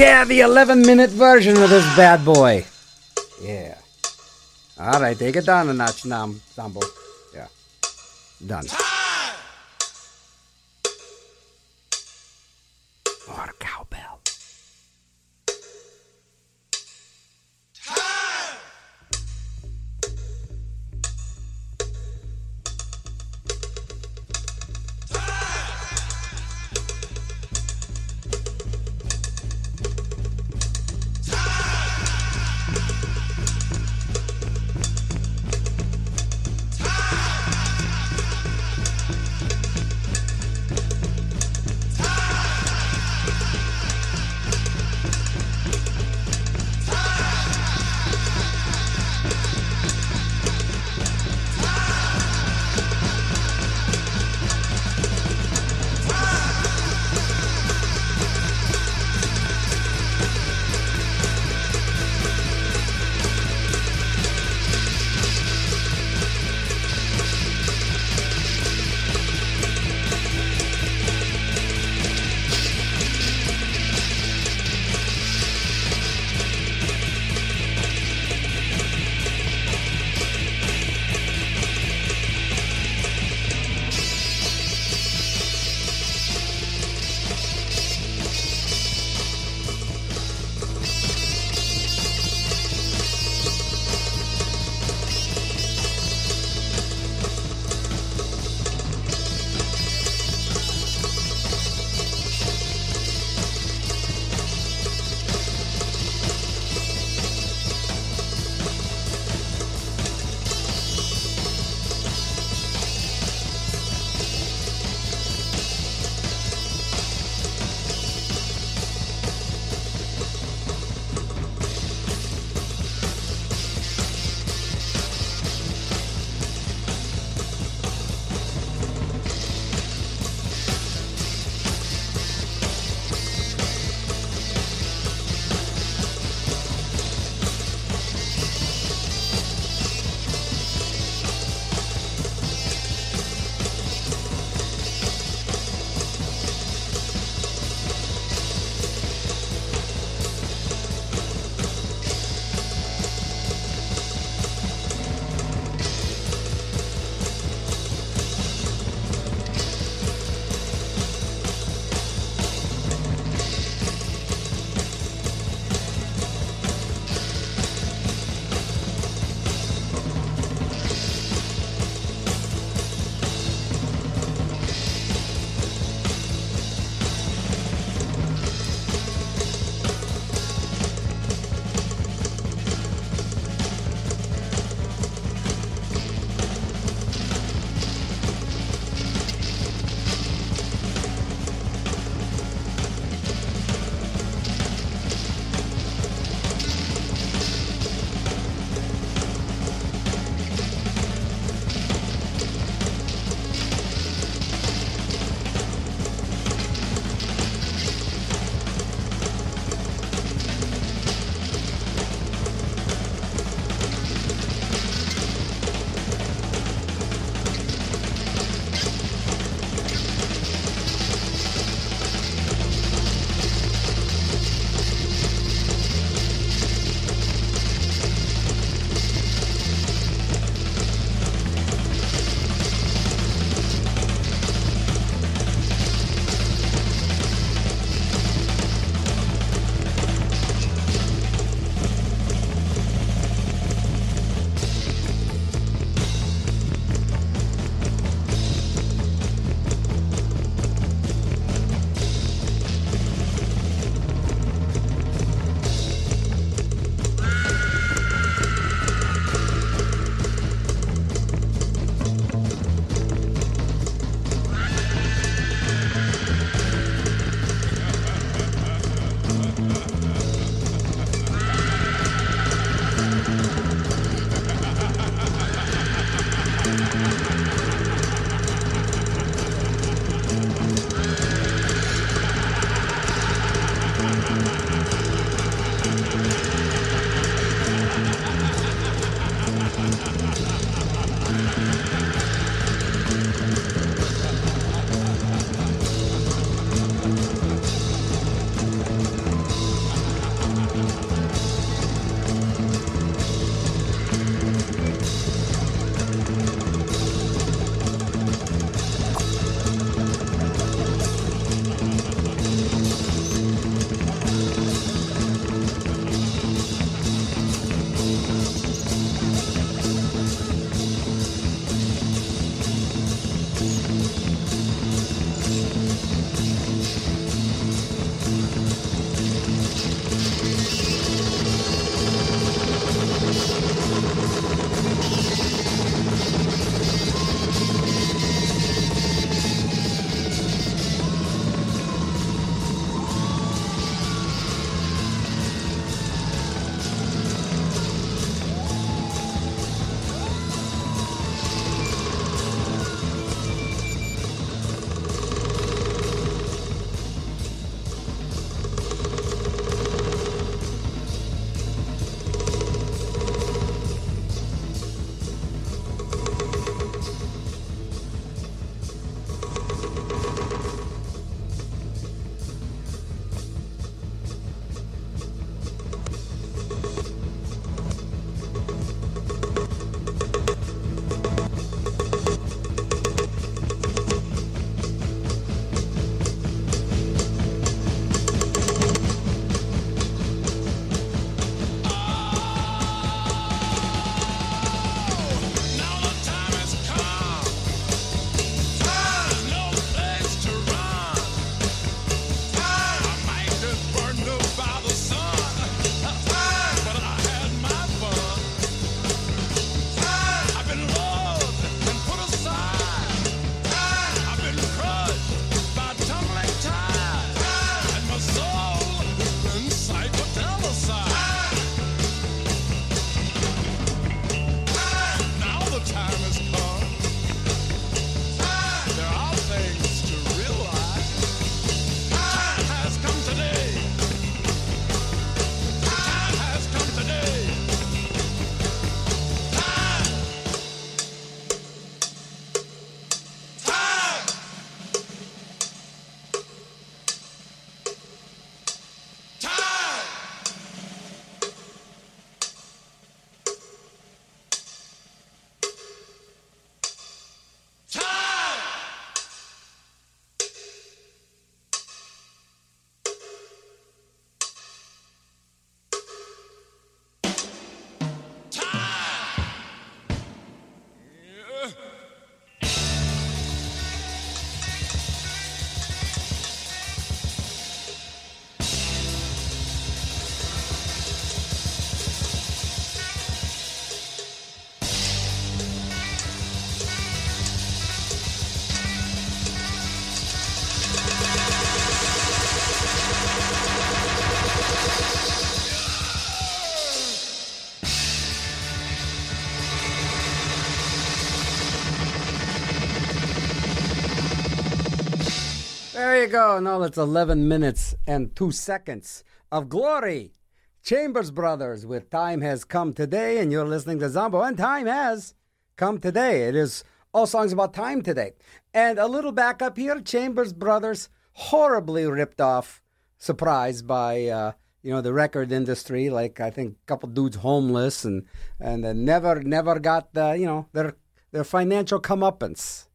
Yeah, the 11 minute version of this bad boy. Yeah. All right, take it down a notch now, Sambo. Yeah. Done. There you go. No, that's 11 minutes and 2 seconds of glory. Chambers Brothers with Time Has Come Today, and you're listening to Zombo, and Time Has Come Today. It is all songs about time today. And a little back up here Chambers Brothers, horribly ripped off, surprised by. Uh, you know the record industry like i think a couple dudes homeless and and never never got the you know their their financial comeuppance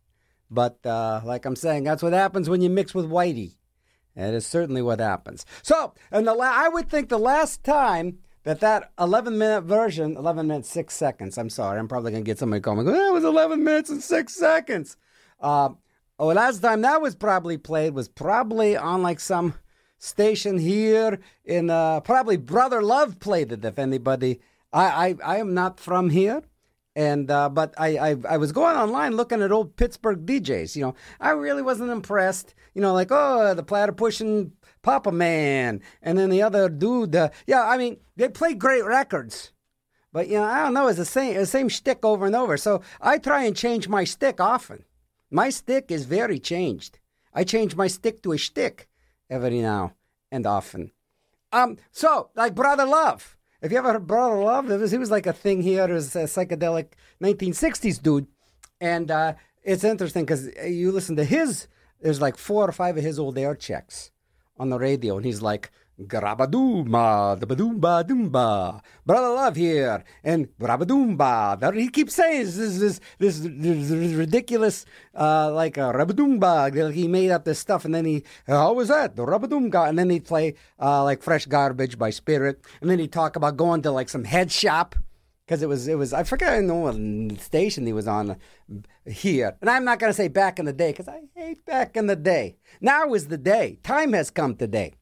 but uh, like i'm saying that's what happens when you mix with whitey. That is certainly what happens. So and the la- i would think the last time that that 11 minute version 11 minutes 6 seconds i'm sorry i'm probably going to get somebody calling me that was 11 minutes and 6 seconds. Uh, oh last time that was probably played was probably on like some station here in uh, probably Brother Love played it. If anybody, I I, I am not from here, and uh, but I, I I was going online looking at old Pittsburgh DJs. You know, I really wasn't impressed. You know, like oh the platter pushing Papa Man, and then the other dude. Uh, yeah, I mean they play great records. But you know, I don't know. It's the same, the same shtick over and over. So I try and change my stick often. My stick is very changed. I change my stick to a shtick every now and often. Um, so like Brother Love. If you ever Brother Love, was, he was like a thing here. It was a psychedelic 1960s dude, and uh, it's interesting because you listen to his. There's like four or five of his old air checks on the radio, and he's like, Grabadoomba, the badoomba doomba, brother love here, and Grabadoomba. He keeps saying this this this, this, ridiculous uh, like a Rabadoomba. He made up this stuff, and then he how was that the Rabadoomba? And then he'd play uh, like Fresh Garbage by Spirit, and then he'd talk about going to like some head shop because it was it was I forget I know what station he was on here, and I'm not going to say back in the day because I hate back in the day. Now is the day. Time has come today.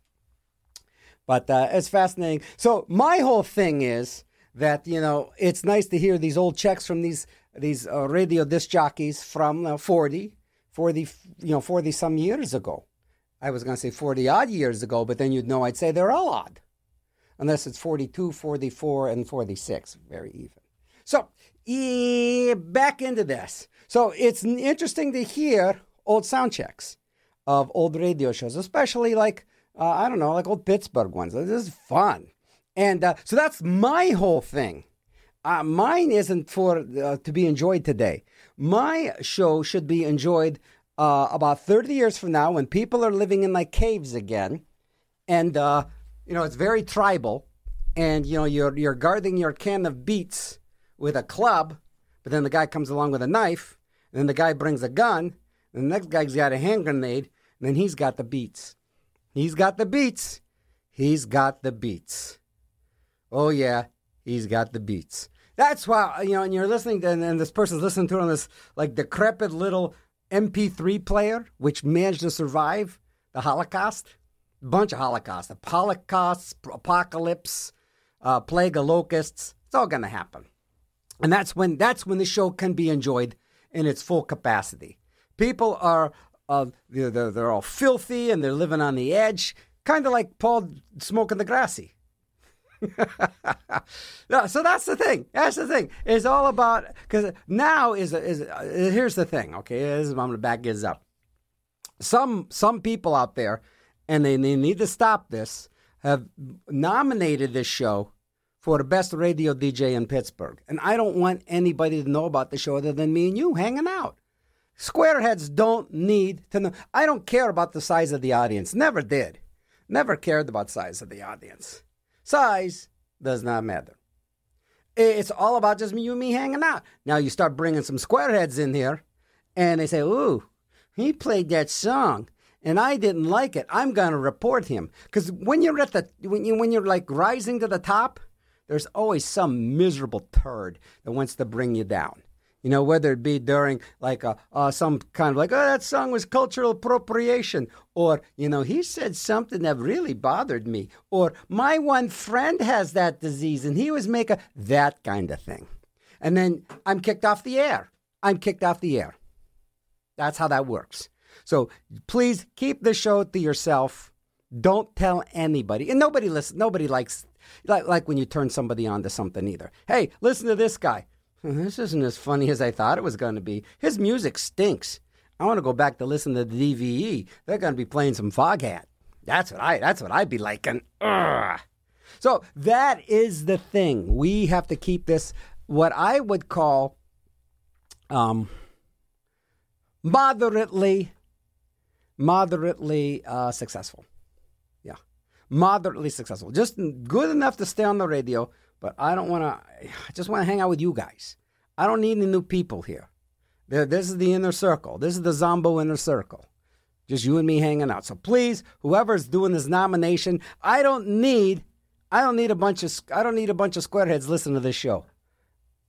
But uh, it's fascinating. So my whole thing is that you know it's nice to hear these old checks from these these uh, radio disc jockeys from uh, 40, 40, you know, 40 some years ago. I was going to say 40 odd years ago, but then you'd know I'd say they're all odd. Unless it's 42, 44, and 46. Very even. So, e- back into this. So, it's interesting to hear old sound checks of old radio shows, especially like uh, I don't know, like old Pittsburgh ones. This is fun. And uh, so that's my whole thing. Uh, mine isn't for uh, to be enjoyed today. My show should be enjoyed uh, about 30 years from now when people are living in like caves again. And, uh, you know, it's very tribal. And, you know, you're, you're guarding your can of beets with a club, but then the guy comes along with a knife. And then the guy brings a gun. And the next guy's got a hand grenade. And then he's got the beets. He's got the beats. He's got the beats. Oh, yeah, he's got the beats. That's why, you know, and you're listening to, and, and this person's listening to it on this, like, decrepit little MP3 player, which managed to survive the Holocaust. Bunch of Holocaust. the Holocaust, apocalypse, uh, plague of locusts. It's all going to happen. And that's when, that's when the show can be enjoyed in its full capacity. People are uh, they're, they're all filthy and they're living on the edge, kind of like Paul smoking the grassy. so that's the thing. That's the thing. It's all about because now is is uh, here's the thing. Okay, this is, I'm gonna back this up. Some some people out there, and they, they need to stop this. Have nominated this show for the best radio DJ in Pittsburgh, and I don't want anybody to know about the show other than me and you hanging out. Squareheads don't need to know. I don't care about the size of the audience. Never did. Never cared about size of the audience. Size does not matter. It's all about just you and me hanging out. Now you start bringing some squareheads in here, and they say, "Ooh, he played that song." and I didn't like it, I'm gonna report him. Because when you're at the when you when you're like rising to the top, there's always some miserable turd that wants to bring you down. You know, whether it be during like a, uh, some kind of like, oh, that song was cultural appropriation, or, you know, he said something that really bothered me, or my one friend has that disease and he was making that kind of thing. And then I'm kicked off the air. I'm kicked off the air. That's how that works. So please keep the show to yourself. Don't tell anybody. And nobody listen. Nobody likes like, like when you turn somebody on to something either. Hey, listen to this guy. This isn't as funny as I thought it was going to be. His music stinks. I want to go back to listen to the DVE. They're going to be playing some Foghat. That's what I. That's what I'd be liking. Ugh. So that is the thing. We have to keep this what I would call um, moderately, moderately uh, successful. Yeah, moderately successful. Just good enough to stay on the radio, but I don't want to. I just want to hang out with you guys. I don't need any new people here. This is the inner circle. This is the Zombo inner circle. Just you and me hanging out. So please, whoever's doing this nomination, I don't need, I don't need a bunch of, I don't need a bunch of squareheads listening to this show,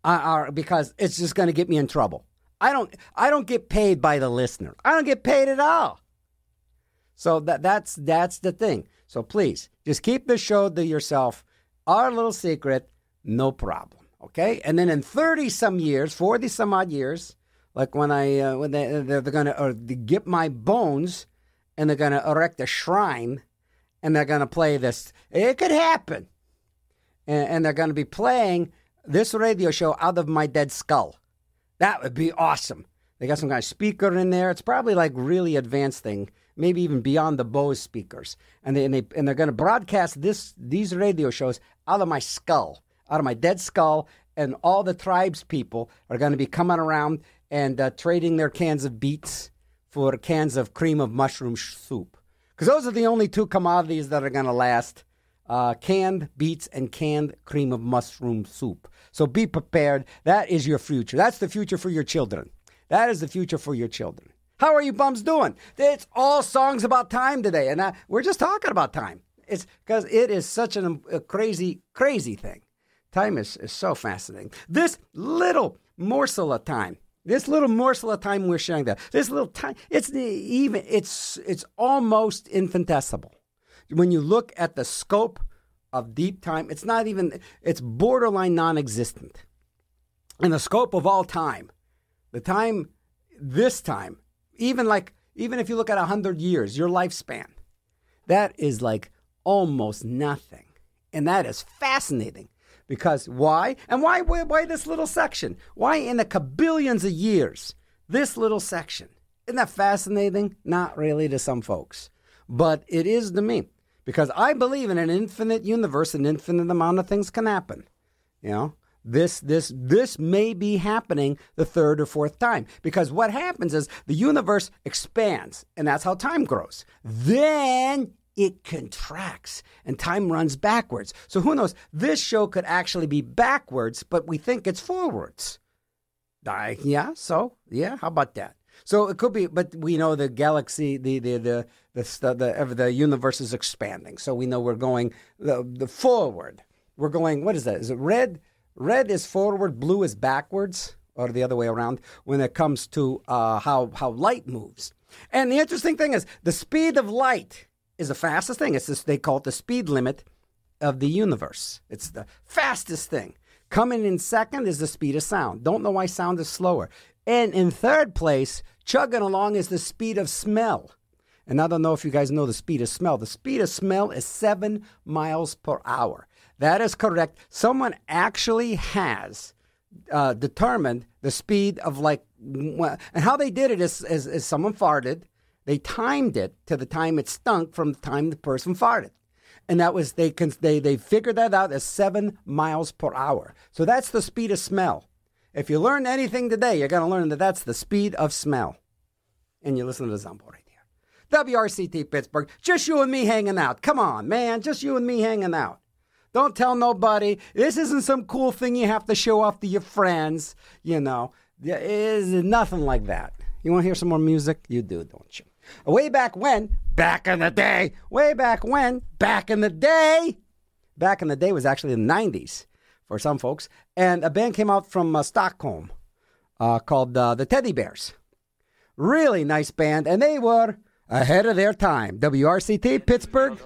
uh, because it's just going to get me in trouble. I don't, I don't get paid by the listener. I don't get paid at all. So that that's that's the thing. So please, just keep the show to yourself. Our little secret, no problem. Okay, and then in thirty some years, forty some odd years, like when I uh, when they they're, they're gonna uh, get my bones, and they're gonna erect a shrine, and they're gonna play this. It could happen, and, and they're gonna be playing this radio show out of my dead skull. That would be awesome. They got some kind of speaker in there. It's probably like really advanced thing, maybe even beyond the Bose speakers. And they and, they, and they're going to broadcast this these radio shows out of my skull, out of my dead skull, and all the tribes people are going to be coming around and uh, trading their cans of beets for cans of cream of mushroom soup. Because those are the only two commodities that are going to last uh, canned beets and canned cream of mushroom soup. So be prepared. That is your future. That's the future for your children. That is the future for your children. How are you bums doing? It's all songs about time today, and uh, we're just talking about time. It's because it is such an, a crazy, crazy thing. Time is, is so fascinating. This little morsel of time this little morsel of time we're sharing that. This little time, it's even, it's, it's almost infinitesimal. When you look at the scope of deep time, it's not even, it's borderline non existent. In the scope of all time, the time, this time, even like, even if you look at 100 years, your lifespan, that is like almost nothing. And that is fascinating because why? And why, why, why this little section? Why in the kabillions of years, this little section? Isn't that fascinating? Not really to some folks, but it is to me because I believe in an infinite universe, an infinite amount of things can happen. You know, this this this may be happening the third or fourth time because what happens is the universe expands and that's how time grows. Then it contracts and time runs backwards. So who knows? This show could actually be backwards, but we think it's forwards. Uh, yeah, so yeah, how about that? So it could be, but we know the galaxy, the the the the the, the universe is expanding. So we know we're going the, the forward. We're going. What is that? Is it red? Red is forward. Blue is backwards, or the other way around. When it comes to uh, how how light moves. And the interesting thing is the speed of light is the fastest thing. It's this, they call it the speed limit of the universe. It's the fastest thing. Coming in second is the speed of sound. Don't know why sound is slower. And in third place, chugging along is the speed of smell. And I don't know if you guys know the speed of smell. The speed of smell is seven miles per hour. That is correct. Someone actually has uh, determined the speed of like, and how they did it is, is, is someone farted they timed it to the time it stunk from the time the person farted. And that was, they, they, they figured that out as seven miles per hour. So that's the speed of smell. If you learn anything today, you're going to learn that that's the speed of smell. And you listen to the Zombo right here. WRCT Pittsburgh, just you and me hanging out. Come on, man, just you and me hanging out. Don't tell nobody. This isn't some cool thing you have to show off to your friends. You know, there is nothing like that. You want to hear some more music? You do, don't you? Way back when, back in the day, way back when, back in the day, back in the day was actually the 90s for some folks. And a band came out from uh, Stockholm uh, called uh, the Teddy Bears. Really nice band, and they were ahead of their time. WRCT Pittsburgh,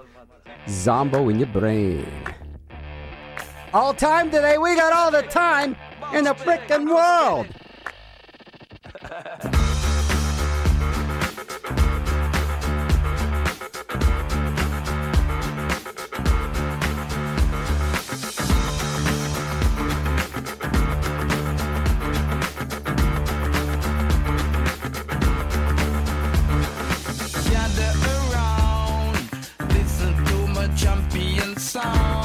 Zombo in your brain. All time today. We got all the time in the frickin' world. champion sound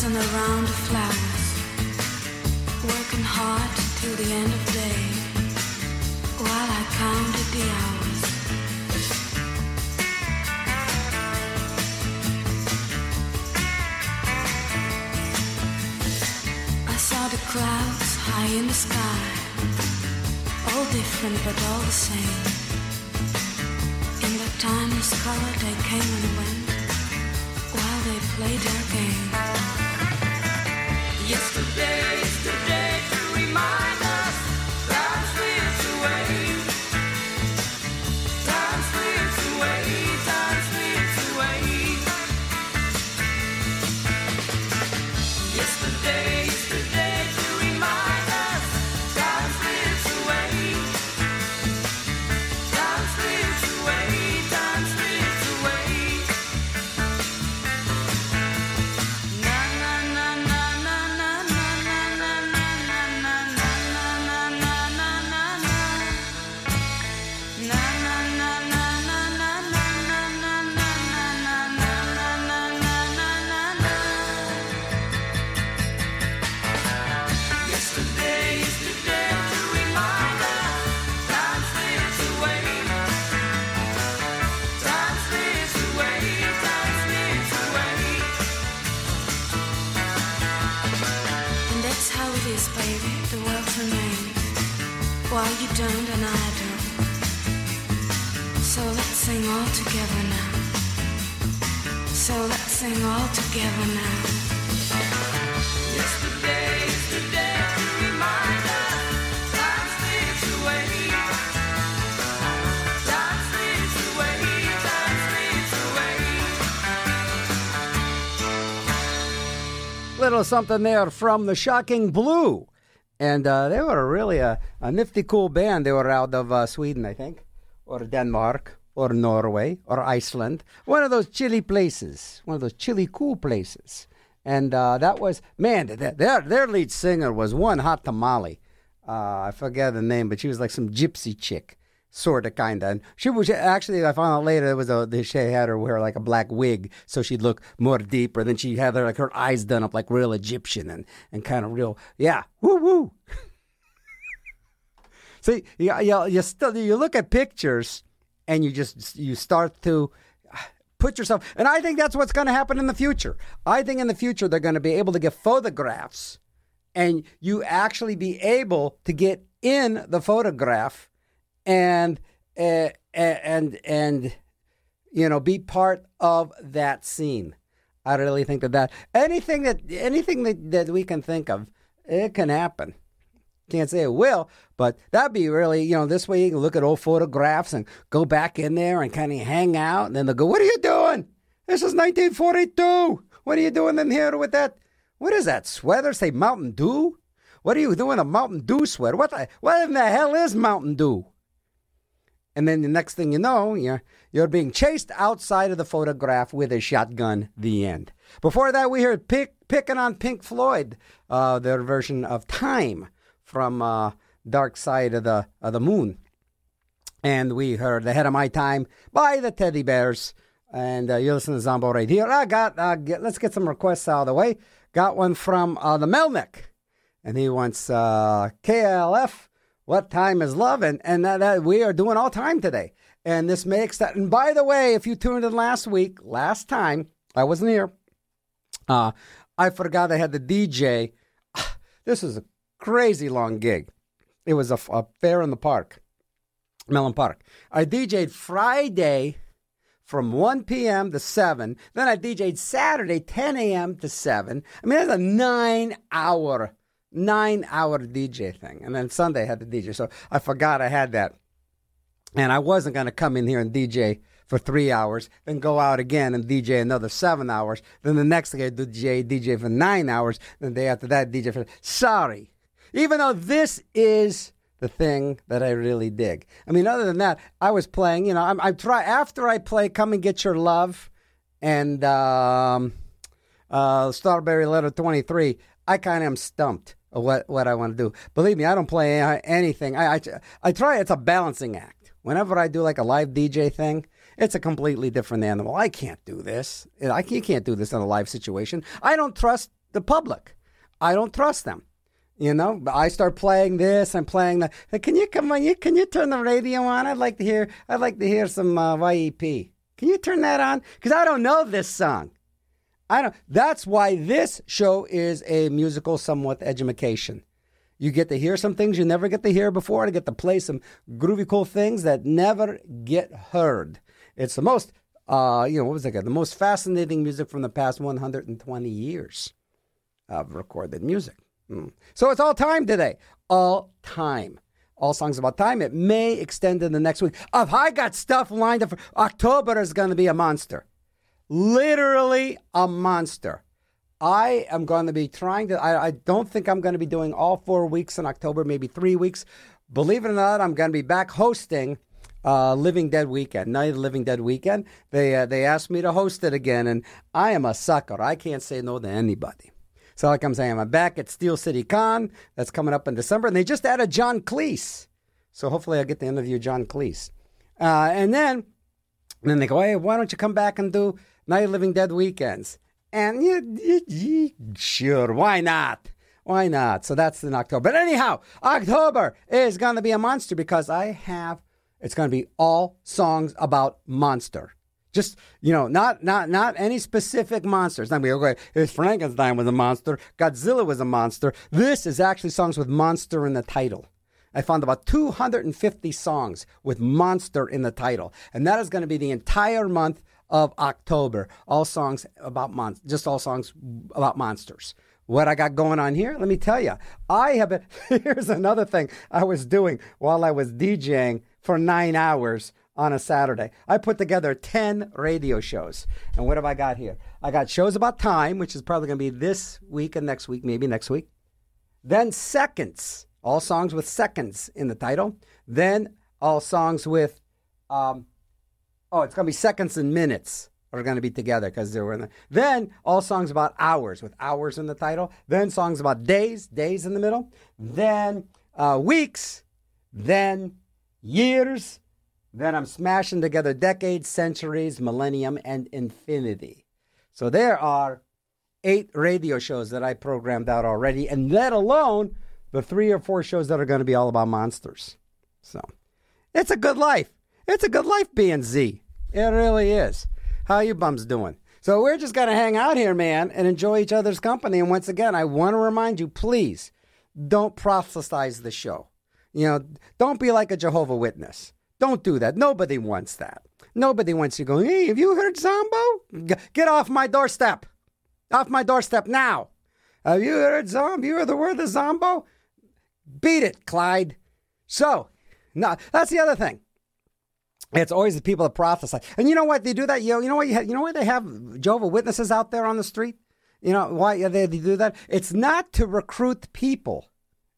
Bees were buzzing around the flowers, working hard till the end of day, while I counted the hours. I saw the clouds high in the sky, all different but all the same. In that timeless color they came and went while they played their game. Something there from the Shocking Blue. And uh, they were really a, a nifty, cool band. They were out of uh, Sweden, I think, or Denmark, or Norway, or Iceland. One of those chilly places, one of those chilly, cool places. And uh, that was, man, their, their lead singer was one hot tamale. Uh, I forget the name, but she was like some gypsy chick sort of kind of. She was actually, I found out later, it was a she had her wear like a black wig, so she'd look more deeper. Then she had her like her eyes done up like real Egyptian and and kind of real, yeah, woo woo. See, you, you, you still you look at pictures and you just you start to uh, put yourself and I think that's what's going to happen in the future. I think in the future they're going to be able to get photographs and you actually be able to get in the photograph and uh, and and you know be part of that scene. I really think that that anything that anything that, that we can think of, it can happen. Can't say it will, but that'd be really you know this way you can look at old photographs and go back in there and kind of hang out, and then they'll go, "What are you doing? This is 1942. What are you doing in here with that? What is that sweater? Say Mountain Dew? What are you doing a Mountain Dew sweater? What the, what in the hell is Mountain Dew?" And then the next thing you know, you're, you're being chased outside of the photograph with a shotgun. The end. Before that, we heard pick, picking on Pink Floyd, uh, their version of Time from uh, Dark Side of the of the Moon. And we heard Ahead of My Time by the Teddy Bears. And uh, you listen to Zombo right here. I got, uh, get, let's get some requests out of the way. Got one from uh, the Melnick. And he wants uh, KLF what time is love? And, and that, that we are doing all time today. And this makes that. And by the way, if you tuned in last week, last time, I wasn't here. Uh, I forgot I had the DJ. This was a crazy long gig. It was a, a fair in the park, Mellon Park. I DJ'd Friday from 1 p.m. to 7. Then I DJ'd Saturday, 10 a.m. to 7. I mean, that's a nine hour nine hour DJ thing. And then Sunday I had the DJ. So I forgot I had that. And I wasn't going to come in here and DJ for three hours, then go out again and DJ another seven hours. Then the next day I DJ, DJ for nine hours. Then the day after that, DJ for. Sorry. Even though this is the thing that I really dig. I mean, other than that, I was playing, you know, I'm, I try, after I play Come and Get Your Love and um, uh, Strawberry Letter 23, I kind of am stumped what what I want to do. Believe me, I don't play anything. I, I I try. It's a balancing act. Whenever I do like a live DJ thing, It's a completely different animal. I can't do this. I you can't do this in a live situation. I don't trust the public. I don't trust them. You know, I start playing this. I'm playing that. Can you come on? You can you turn the radio on? I'd like to hear. I'd like to hear some uh, YEP. Can you turn that on? Because I don't know this song. I don't. That's why this show is a musical, somewhat education. You get to hear some things you never get to hear before. To get to play some groovy, cool things that never get heard. It's the most, uh, you know, what was it? The most fascinating music from the past 120 years of recorded music. Mm. So it's all time today. All time. All songs about time. It may extend in the next week. If I got stuff lined up for October is going to be a monster. Literally a monster. I am going to be trying to, I, I don't think I'm going to be doing all four weeks in October, maybe three weeks. Believe it or not, I'm going to be back hosting uh, Living Dead Weekend, Night of Living Dead Weekend. They, uh, they asked me to host it again, and I am a sucker. I can't say no to anybody. So, like I'm saying, I'm back at Steel City Con. That's coming up in December. And they just added John Cleese. So, hopefully, I'll get to interview John Cleese. Uh, and then, and then they go, hey, why don't you come back and do Night of Living Dead weekends? And you, sure, why not? Why not? So that's in October. But anyhow, October is going to be a monster because I have, it's going to be all songs about monster. Just you know, not not not any specific monsters. Not be okay. If Frankenstein was a monster, Godzilla was a monster. This is actually songs with monster in the title. I found about 250 songs with monster in the title, and that is going to be the entire month of October. All songs about mon- just all songs about monsters. What I got going on here, let me tell you. I have been, here's another thing I was doing while I was DJing for nine hours on a Saturday. I put together 10 radio shows. And what have I got here? I got shows about time, which is probably going to be this week and next week, maybe next week. Then seconds, all songs with seconds in the title. Then all songs with um, Oh, it's going to be seconds and minutes are going to be together because they were in the. Then all songs about hours with hours in the title. Then songs about days, days in the middle. Then uh, weeks. Then years. Then I'm smashing together decades, centuries, millennium, and infinity. So there are eight radio shows that I programmed out already, and let alone the three or four shows that are going to be all about monsters. So it's a good life. It's a good life being Z. It really is. How you bums doing? So we're just gonna hang out here, man, and enjoy each other's company. And once again, I want to remind you, please, don't prophesize the show. You know, don't be like a Jehovah Witness. Don't do that. Nobody wants that. Nobody wants you going, hey, have you heard Zombo? Get off my doorstep. Off my doorstep now. Have you heard Zombo? You heard the word of Zombo? Beat it, Clyde. So, no, that's the other thing. It's always the people that prophesy. And you know what? They do that. You know, you know what? You, have, you know why they have Jehovah Witnesses out there on the street? You know why they, they do that? It's not to recruit people.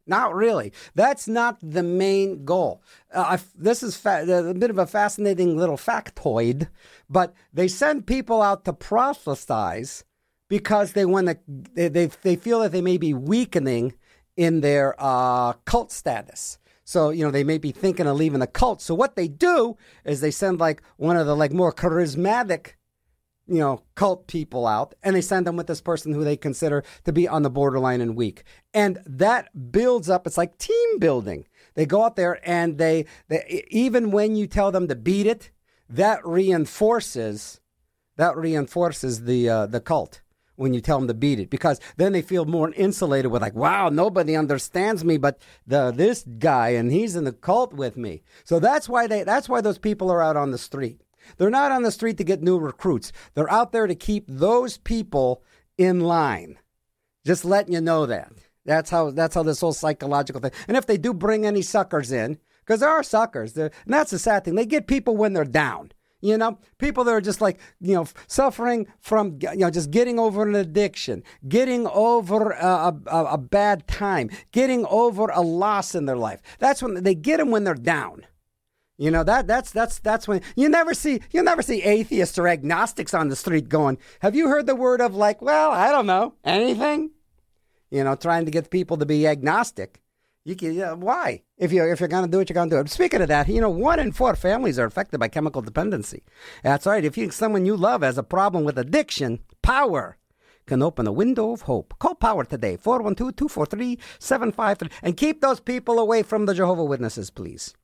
Not really. That's not the main goal. Uh, this is fa- a bit of a fascinating little factoid, but they send people out to prophesize because they want to. They, they, they feel that they may be weakening in their uh, cult status. So, you know, they may be thinking of leaving the cult. So what they do is they send like one of the like more charismatic, you know, cult people out and they send them with this person who they consider to be on the borderline and weak. And that builds up, it's like team building. They go out there and they, they even when you tell them to beat it, that reinforces that reinforces the uh, the cult when you tell them to beat it because then they feel more insulated with like wow nobody understands me but the this guy and he's in the cult with me. So that's why they that's why those people are out on the street. They're not on the street to get new recruits. They're out there to keep those people in line. Just letting you know that. That's how that's how this whole psychological thing and if they do bring any suckers in because there are suckers and that's the sad thing they get people when they're down you know, people that are just like, you know, suffering from, you know, just getting over an addiction, getting over a, a, a bad time, getting over a loss in their life. That's when they get them when they're down. You know that that's that's that's when you never see you never see atheists or agnostics on the street going. Have you heard the word of like, well, I don't know anything. You know, trying to get people to be agnostic. You can, yeah, why? If you if you're gonna do it, you're gonna do it. Speaking of that, you know, one in four families are affected by chemical dependency. That's right. If you someone you love has a problem with addiction, Power can open a window of hope. Call Power today, 412-243-753, and keep those people away from the Jehovah Witnesses, please.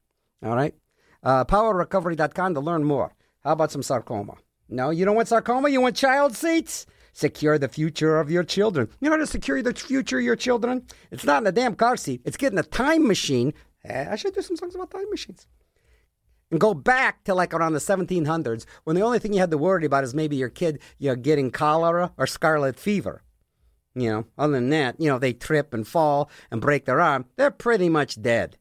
All right? Uh, PowerRecovery.com to learn more. How about some sarcoma? No, you don't want sarcoma? You want child seats? Secure the future of your children. You know how to secure the future of your children? It's not in a damn car seat. It's getting a time machine. Eh, I should do some songs about time machines. And go back to like around the 1700s when the only thing you had to worry about is maybe your kid you know, getting cholera or scarlet fever. You know, other than that, you know, they trip and fall and break their arm, they're pretty much dead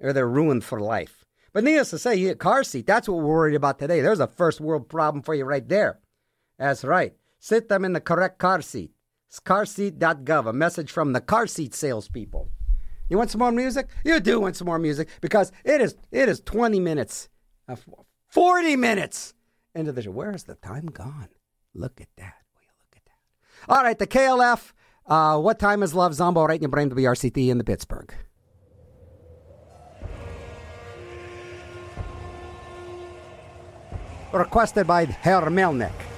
or they're ruined for life. But needless to say, you get car seat. That's what we're worried about today. There's a first world problem for you right there. That's right. Sit them in the correct car seat. It's carseat.gov, a message from the car seat salespeople. You want some more music? You do want some more music because it is it is 20 minutes, uh, 40 minutes into the show. Where is the time gone? Look at that. Look at that? All right, the KLF. Uh, what time is Love Zombo right in your brain to be RCT in the Pittsburgh? Requested by Herr Melnick.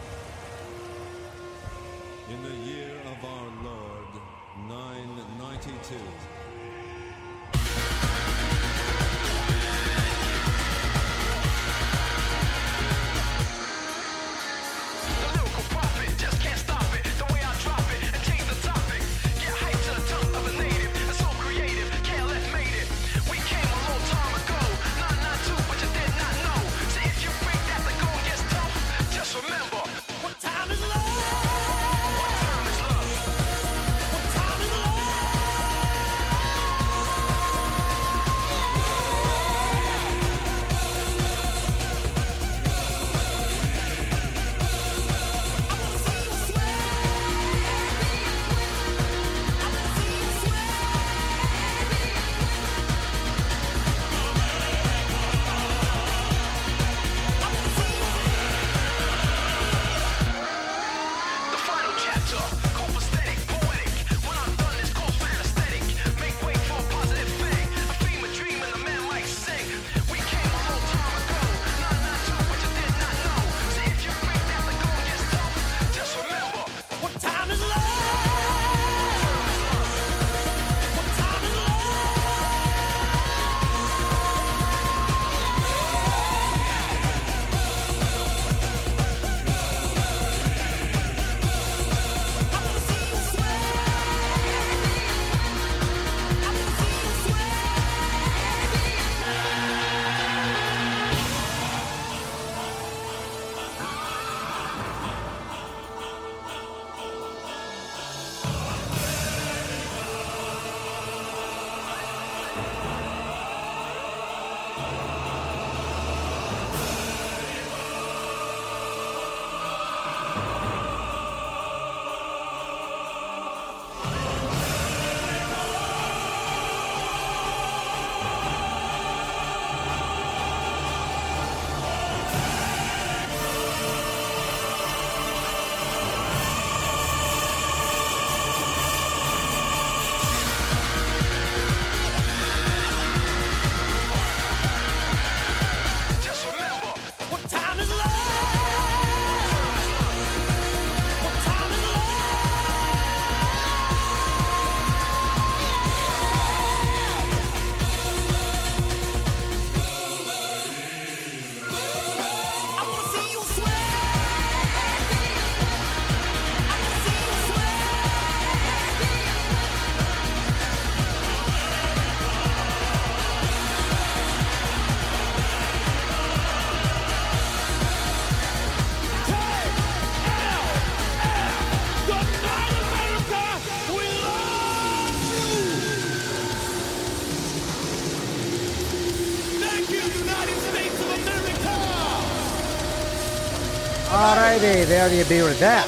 There you be with that.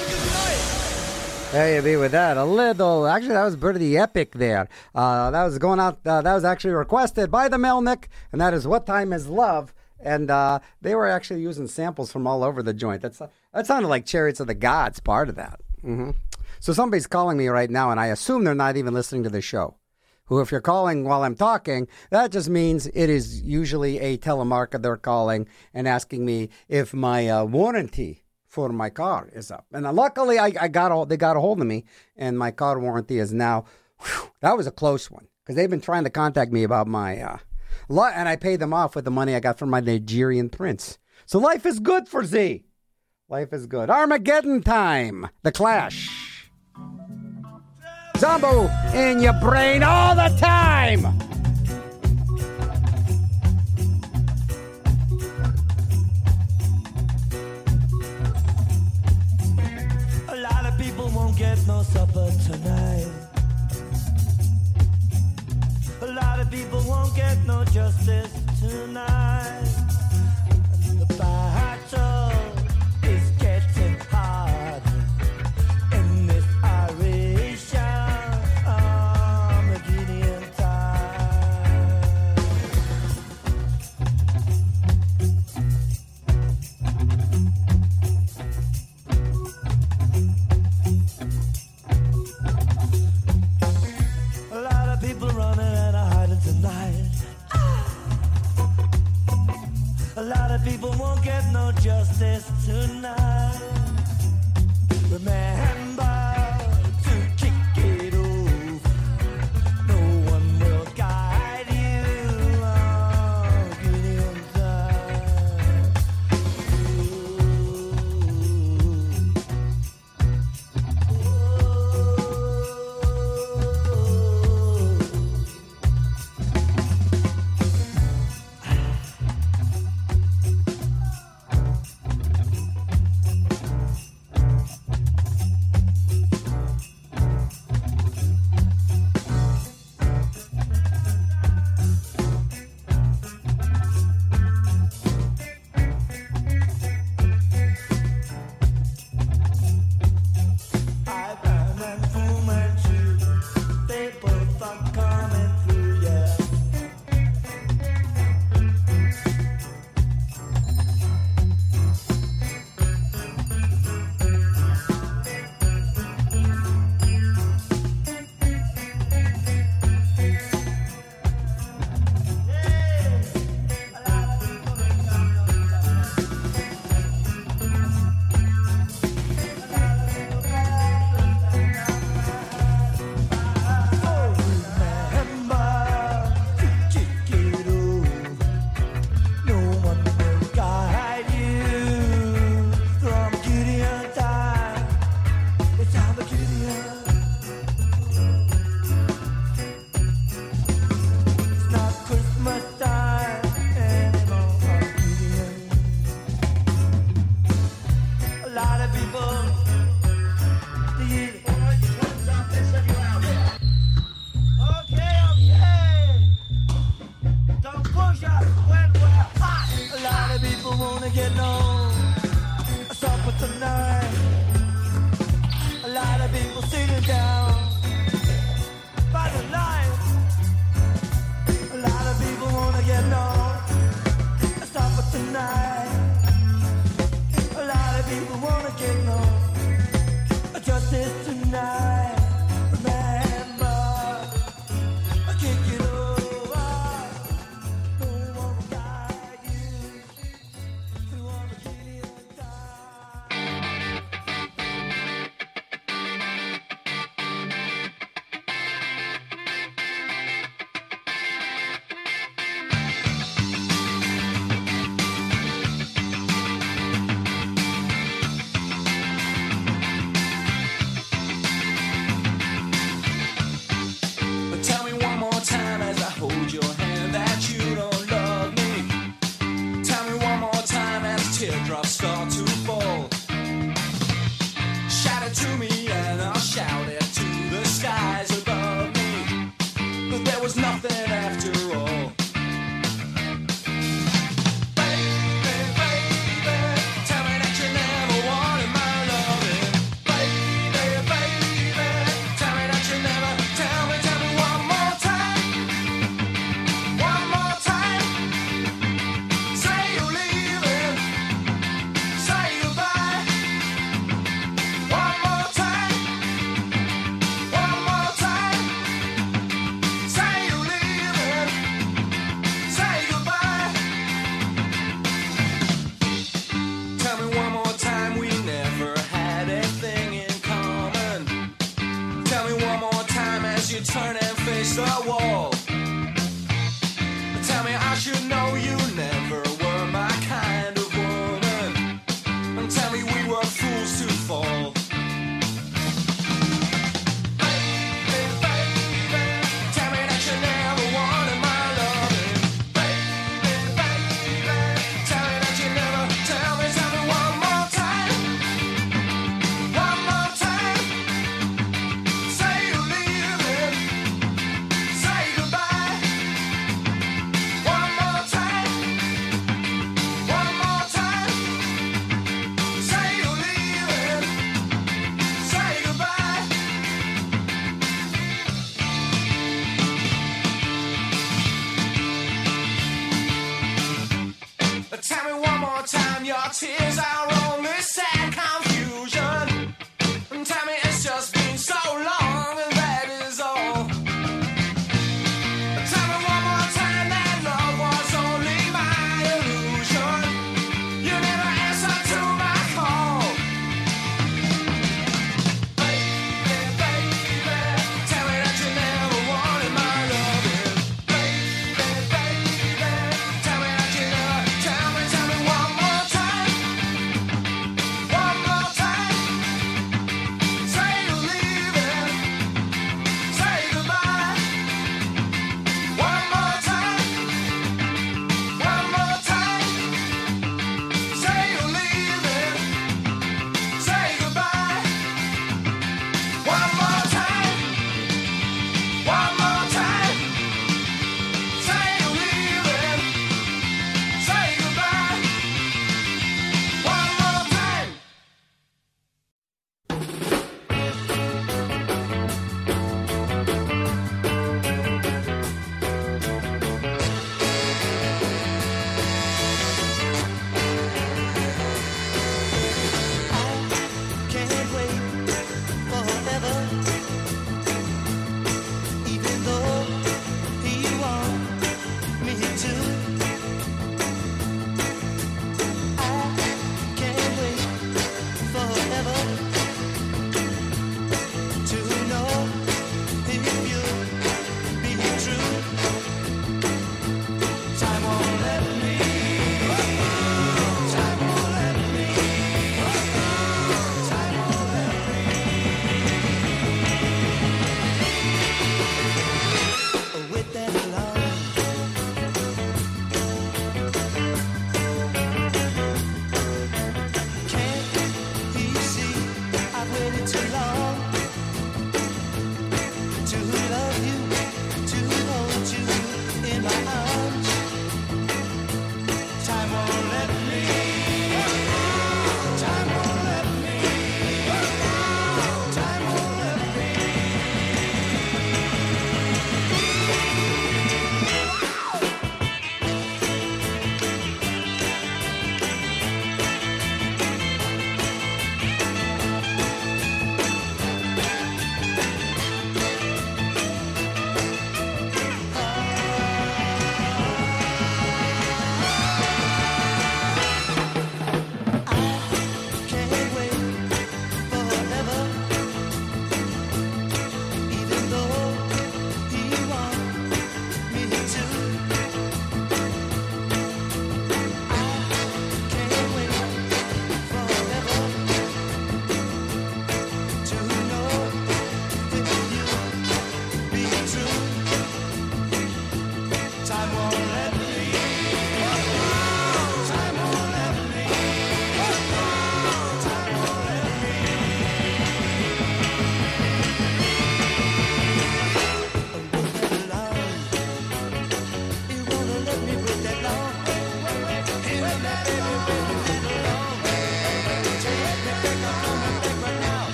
There you be with that. A little, actually, that was pretty epic there. Uh, that was going out, uh, that was actually requested by the Melnick, and that is What Time Is Love. And uh, they were actually using samples from all over the joint. That's That sounded like Chariots of the Gods, part of that. hmm So somebody's calling me right now, and I assume they're not even listening to the show. who, if you're calling while I'm talking, that just means it is usually a telemarketer calling and asking me if my uh, warranty for my car is up. And uh, luckily, I, I got all, they got a hold of me, and my car warranty is now. Whew, that was a close one because they've been trying to contact me about my. Uh, lo- and I paid them off with the money I got from my Nigerian prince. So life is good for Z. Life is good. Armageddon time. The Clash. Zombo in your brain all the time. Won't no supper tonight. A lot of people won't get no justice tonight. The battle people won't get no justice tonight. Remember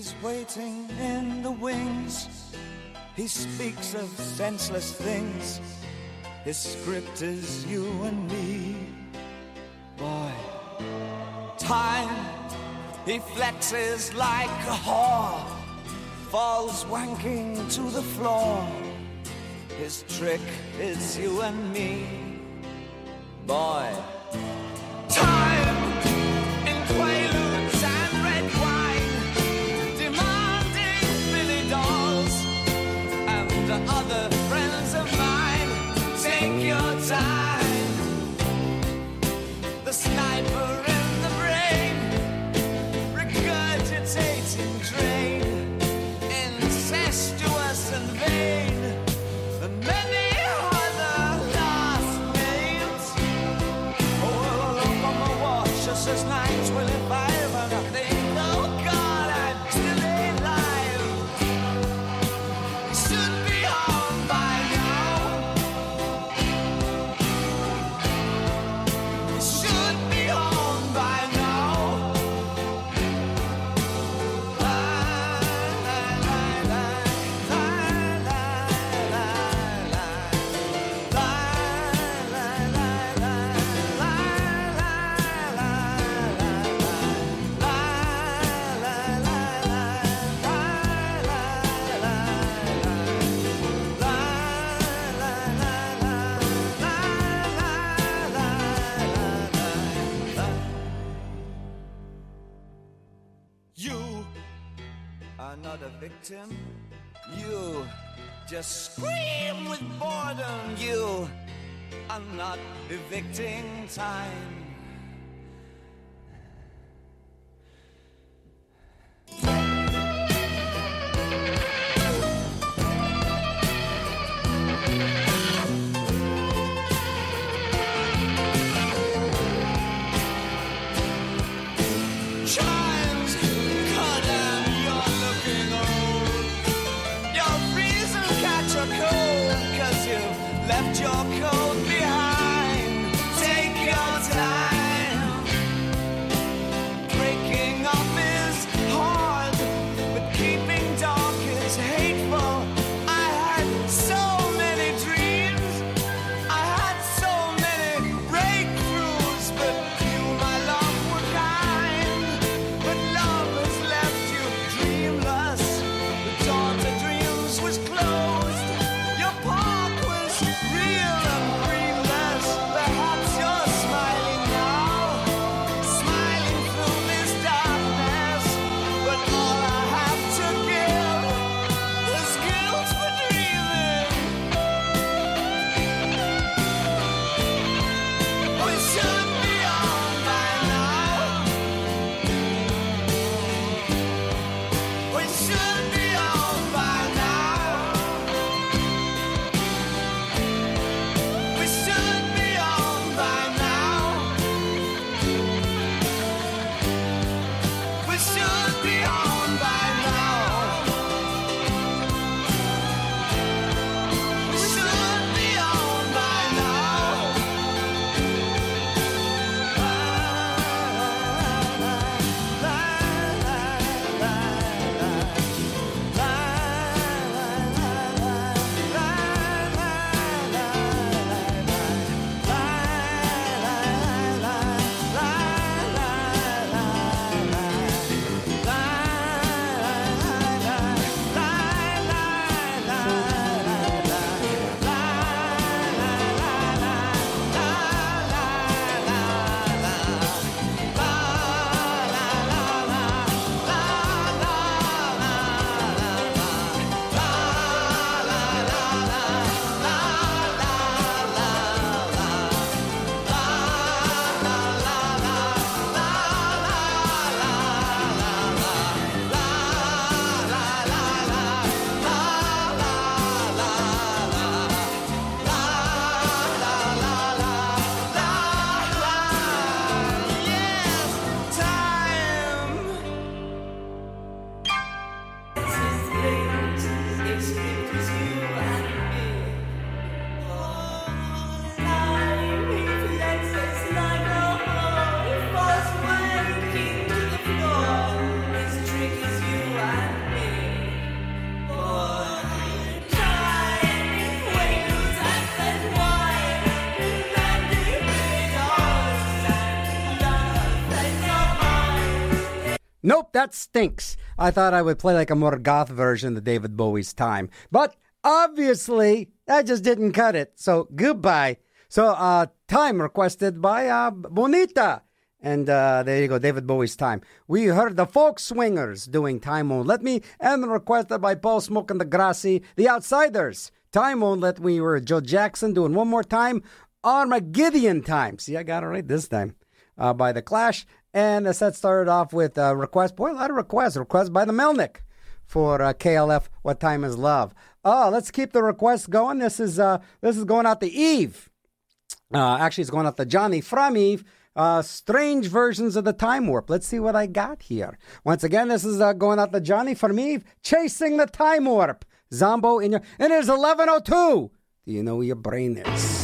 He's waiting in the wings. He speaks of senseless things. His script is you and me. Boy, time, he flexes like a whore, falls wanking to the floor. His trick is you and me. Boy. just scream with boredom. You are not evicting time. That stinks. I thought I would play like a more goth version of David Bowie's time. But obviously, that just didn't cut it. So goodbye. So uh time requested by uh Bonita. And uh, there you go, David Bowie's time. We heard the Folk Swingers doing Time Won't Let Me, and requested by Paul Smoke and the Grassi, The Outsiders. Time Won't Let Me we were Joe Jackson doing one more time, Armageddon Time. See, I got it right this time. Uh, by The Clash. And the set started off with a request, boy, a lot of requests. Request by the Melnick for uh, KLF, What Time Is Love. Oh, let's keep the requests going. This is uh, this is going out to Eve. Uh, actually, it's going out to Johnny from Eve. Uh, strange versions of the time warp. Let's see what I got here. Once again, this is uh, going out to Johnny from Eve, chasing the time warp. Zombo in your, and it is eleven oh two. Do you know where your brain is?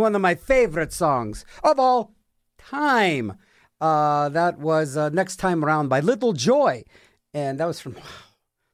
One of my favorite songs of all time. Uh, that was uh, "Next Time Around" by Little Joy, and that was from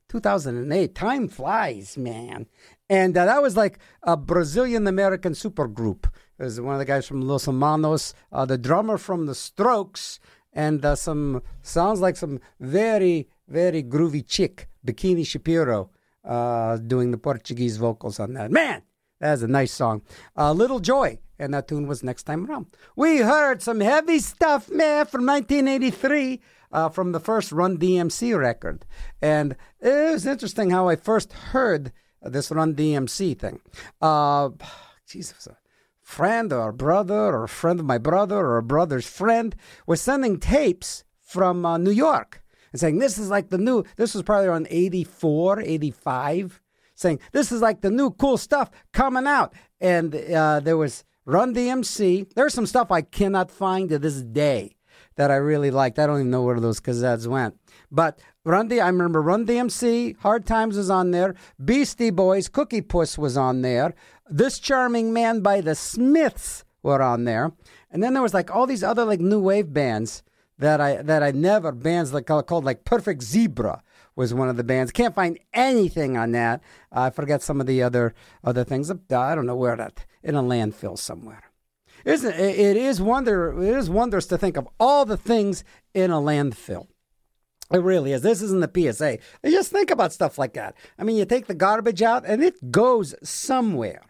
2008. Time flies, man. And uh, that was like a Brazilian American supergroup. It was one of the guys from Los Hermanos, uh, the drummer from the Strokes, and uh, some sounds like some very very groovy chick, Binki Shapiro, uh, doing the Portuguese vocals on that. Man, that's a nice song. Uh, Little Joy, and that tune was next time around. We heard some heavy stuff, man, from 1983 uh, from the first Run DMC record. And it was interesting how I first heard this Run DMC thing. Uh, was a friend or a brother or a friend of my brother or a brother's friend was sending tapes from uh, New York and saying, This is like the new, this was probably around 84, 85 saying this is like the new cool stuff coming out. And uh, there was Run DMC. There's some stuff I cannot find to this day that I really liked. I don't even know where those cassettes went. But Run D, I remember Run DMC, Hard Times was on there, Beastie Boys, Cookie Puss was on there, This Charming Man by the Smiths were on there, and then there was like all these other like new wave bands that I that I never bands like called, called like Perfect Zebra was one of the bands. Can't find anything on that. I forget some of the other other things. I don't know where that in a landfill somewhere. Isn't it? It is wonder. It is wondrous to think of all the things in a landfill. It really is. This isn't the PSA. Just think about stuff like that. I mean, you take the garbage out and it goes somewhere.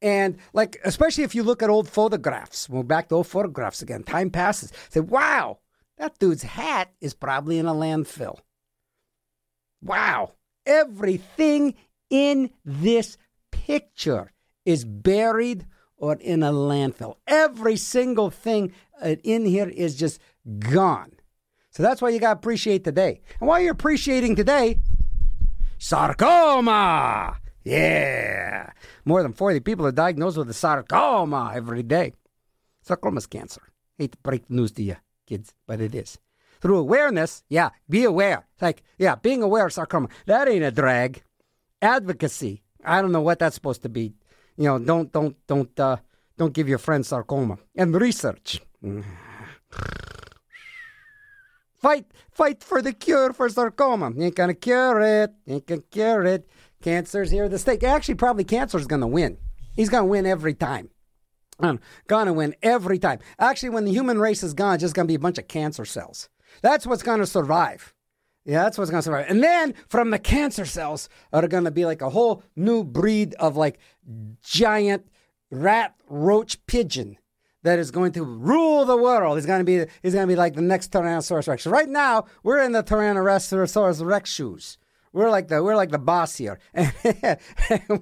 And like, especially if you look at old photographs, we're back to old photographs again. Time passes. Say, wow, that dude's hat is probably in a landfill. Wow. Everything in this picture is buried or in a landfill. Every single thing uh, in here is just gone. So that's why you got to appreciate today. And while you're appreciating today, sarcoma. Yeah. More than 40 people are diagnosed with a sarcoma every day. Sarcoma's cancer. Hate to break the news to you, kids, but it is. Through awareness, yeah, be aware. Like, yeah, being aware of sarcoma. That ain't a drag. Advocacy. I don't know what that's supposed to be. You know, don't don't don't uh don't give your friend sarcoma. And research. Fight, fight for the cure for sarcoma. You ain't gonna cure it. You ain't gonna cure it. Cancer's here to stay. Actually, probably cancer's gonna win. He's gonna win every time. I'm gonna win every time. Actually, when the human race is gone, it's just gonna be a bunch of cancer cells. That's what's gonna survive. Yeah, that's what's gonna survive. And then from the cancer cells are gonna be like a whole new breed of like giant rat roach pigeon that is going to rule the world. He's going to be he's going to be like the next Tyrannosaurus Rex. Right now, we're in the Tyrannosaurus Rex shoes. We're like the we're like the boss here, and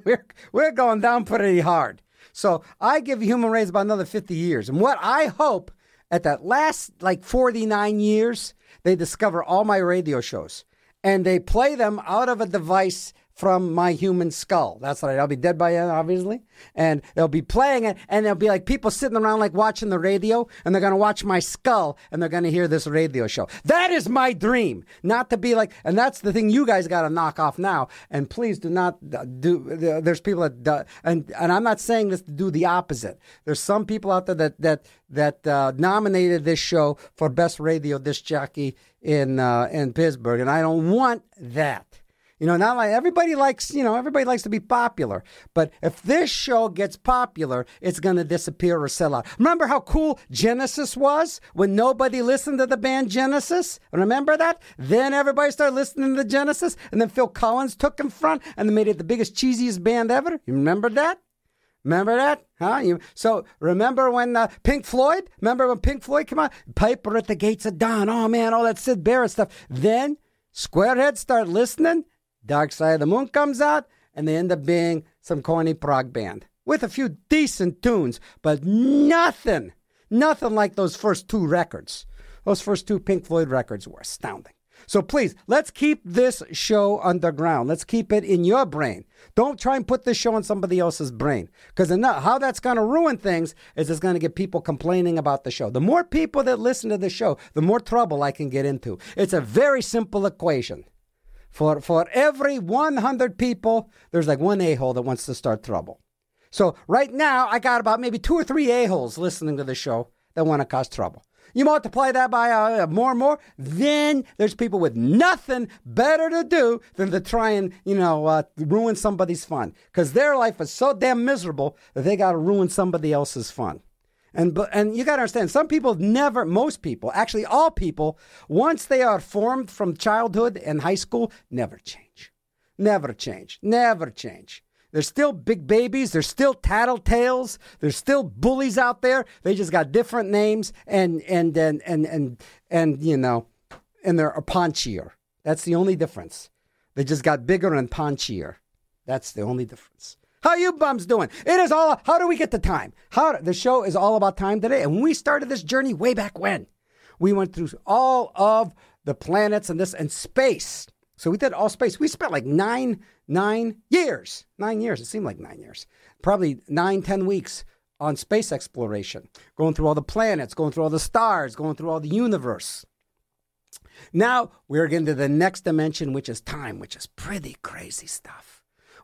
we're we're going down pretty hard. So I give human race about another fifty years, and what I hope at that last like forty nine years, they discover all my radio shows and they play them out of a device from my human skull. That's right. I'll be dead by then, obviously. And they'll be playing it, and there'll be like people sitting around like watching the radio, and they're going to watch my skull, and they're going to hear this radio show. That is my dream. Not to be like, and that's the thing you guys got to knock off now. And please do not do, there's people that, and, and I'm not saying this to do the opposite. There's some people out there that, that, that uh, nominated this show for best radio disc jockey in, uh, in Pittsburgh, and I don't want that. You know, not like everybody likes, you know, everybody likes to be popular. But if this show gets popular, it's going to disappear or sell out. Remember how cool Genesis was when nobody listened to the band Genesis? Remember that? Then everybody started listening to Genesis, and then Phil Collins took in front and they made it the biggest, cheesiest band ever. You remember that? Remember that? Huh? You, so remember when uh, Pink Floyd? Remember when Pink Floyd came out? Piper at the Gates of Dawn. Oh man, all that Syd Barrett stuff. Then Squarehead start listening. Dark Side of the Moon comes out, and they end up being some corny prog band with a few decent tunes, but nothing, nothing like those first two records. Those first two Pink Floyd records were astounding. So please, let's keep this show underground. Let's keep it in your brain. Don't try and put this show in somebody else's brain. Because how that's going to ruin things is it's going to get people complaining about the show. The more people that listen to the show, the more trouble I can get into. It's a very simple equation. For, for every 100 people, there's like one a hole that wants to start trouble. So right now, I got about maybe two or three a holes listening to the show that want to cause trouble. You multiply that by uh, more and more, then there's people with nothing better to do than to try and, you know, uh, ruin somebody's fun. Because their life is so damn miserable that they got to ruin somebody else's fun. And, and you got to understand, some people never, most people, actually all people, once they are formed from childhood and high school, never change. Never change. Never change. They're still big babies. They're still tattletales. There's still bullies out there. They just got different names and and and and and, and you know, and they're punchier. That's the only difference. They just got bigger and punchier. That's the only difference. How you bums doing? It is all. How do we get the time? How the show is all about time today. And when we started this journey way back when, we went through all of the planets and this and space. So we did all space. We spent like nine nine years. Nine years. It seemed like nine years. Probably nine ten weeks on space exploration, going through all the planets, going through all the stars, going through all the universe. Now we're getting to the next dimension, which is time, which is pretty crazy stuff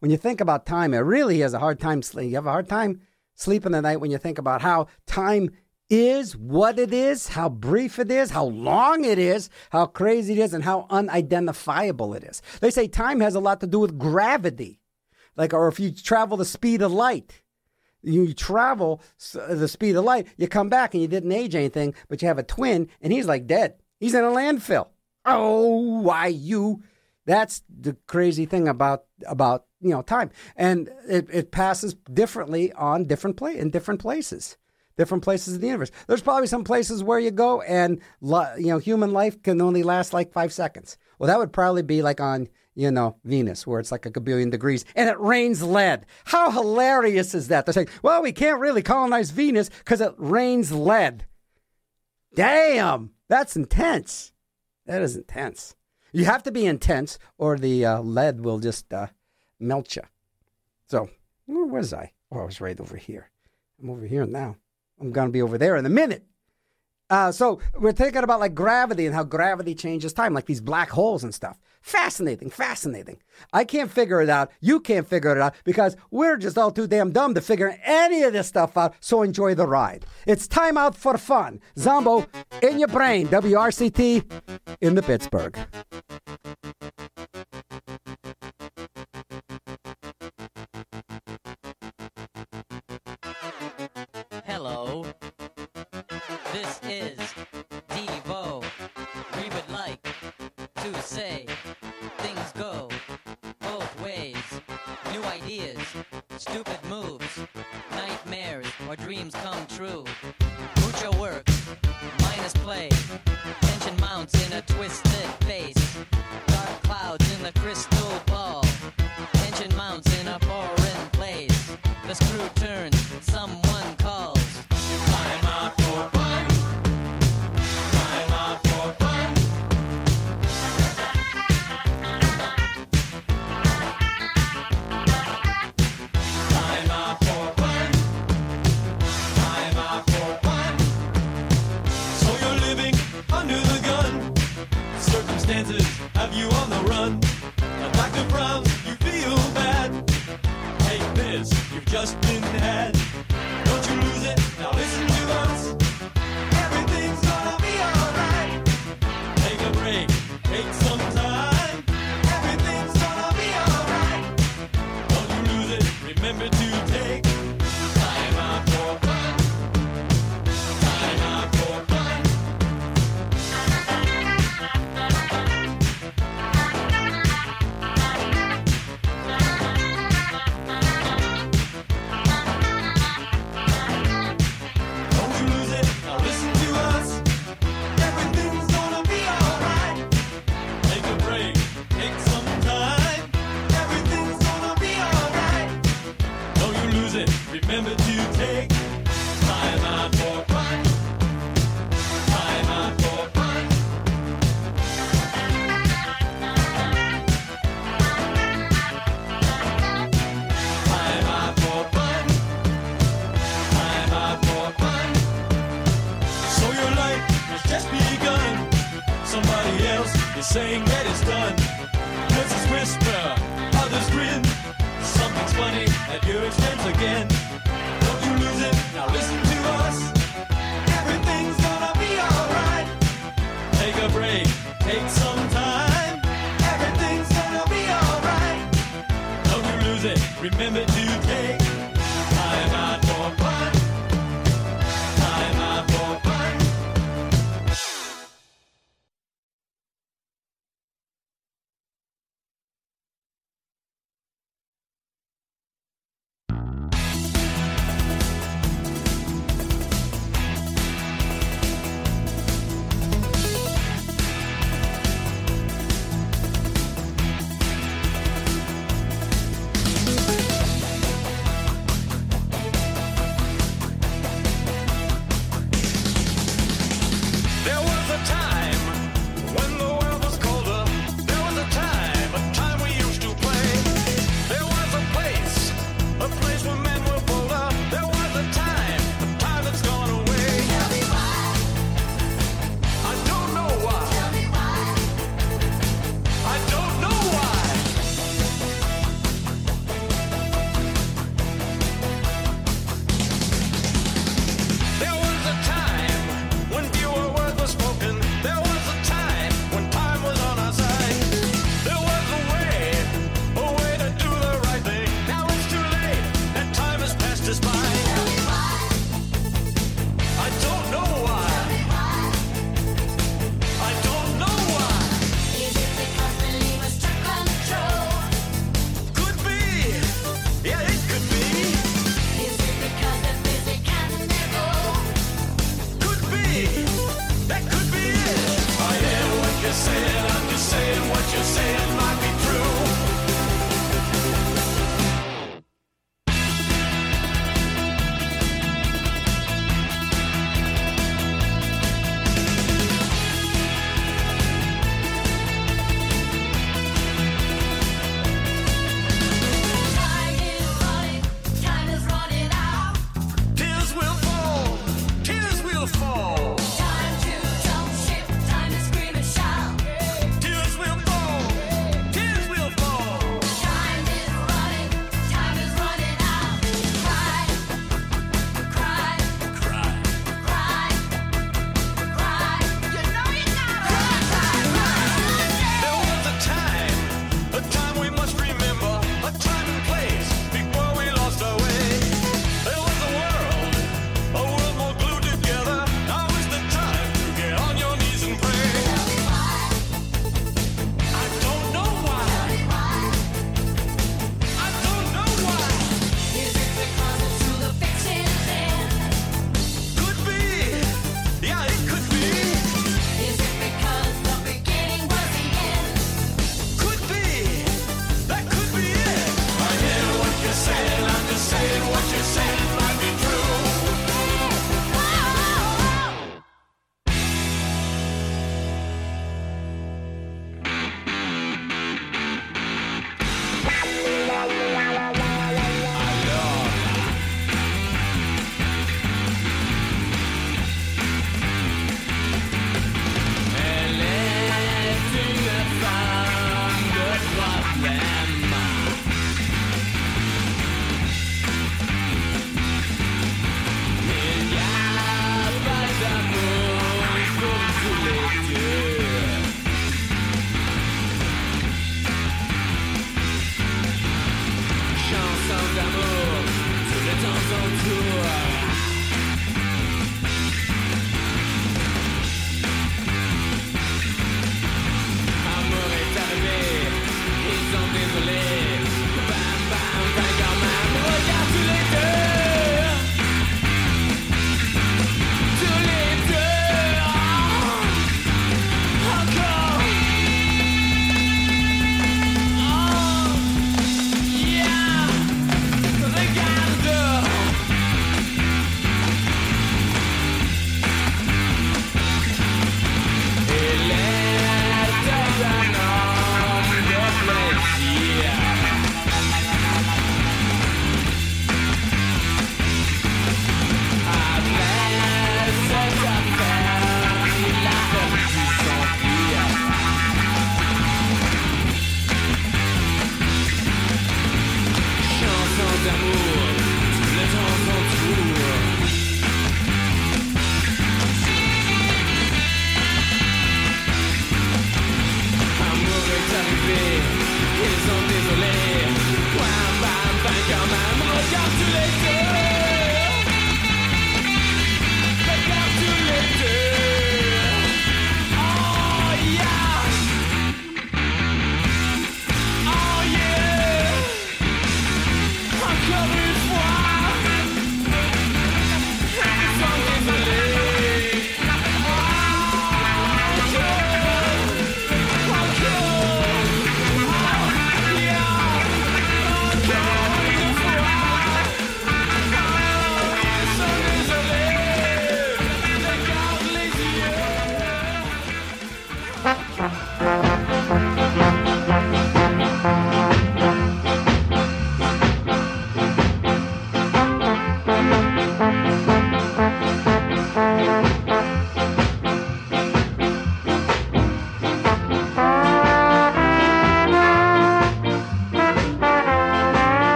when you think about time, it really is a hard time sleep. You have a hard time sleeping at night when you think about how time is, what it is, how brief it is, how long it is, how crazy it is, and how unidentifiable it is. They say time has a lot to do with gravity. Like, or if you travel the speed of light, you travel the speed of light, you come back and you didn't age anything, but you have a twin and he's like dead. He's in a landfill. Oh, why you? That's the crazy thing about about you know time, and it, it passes differently on different play in different places, different places in the universe. There's probably some places where you go and you know human life can only last like five seconds. Well, that would probably be like on you know Venus, where it's like a billion degrees and it rains lead. How hilarious is that? They're saying, well, we can't really colonize Venus because it rains lead. Damn, that's intense. That is intense. You have to be intense, or the uh, lead will just uh, melt you. So, where was I? Oh, I was right over here. I'm over here now. I'm going to be over there in a minute. Uh, so we're thinking about like gravity and how gravity changes time, like these black holes and stuff. Fascinating, fascinating. I can't figure it out. You can't figure it out because we're just all too damn dumb to figure any of this stuff out. So enjoy the ride. It's time out for fun. Zombo in your brain. WRCT in the Pittsburgh. Dreams come true.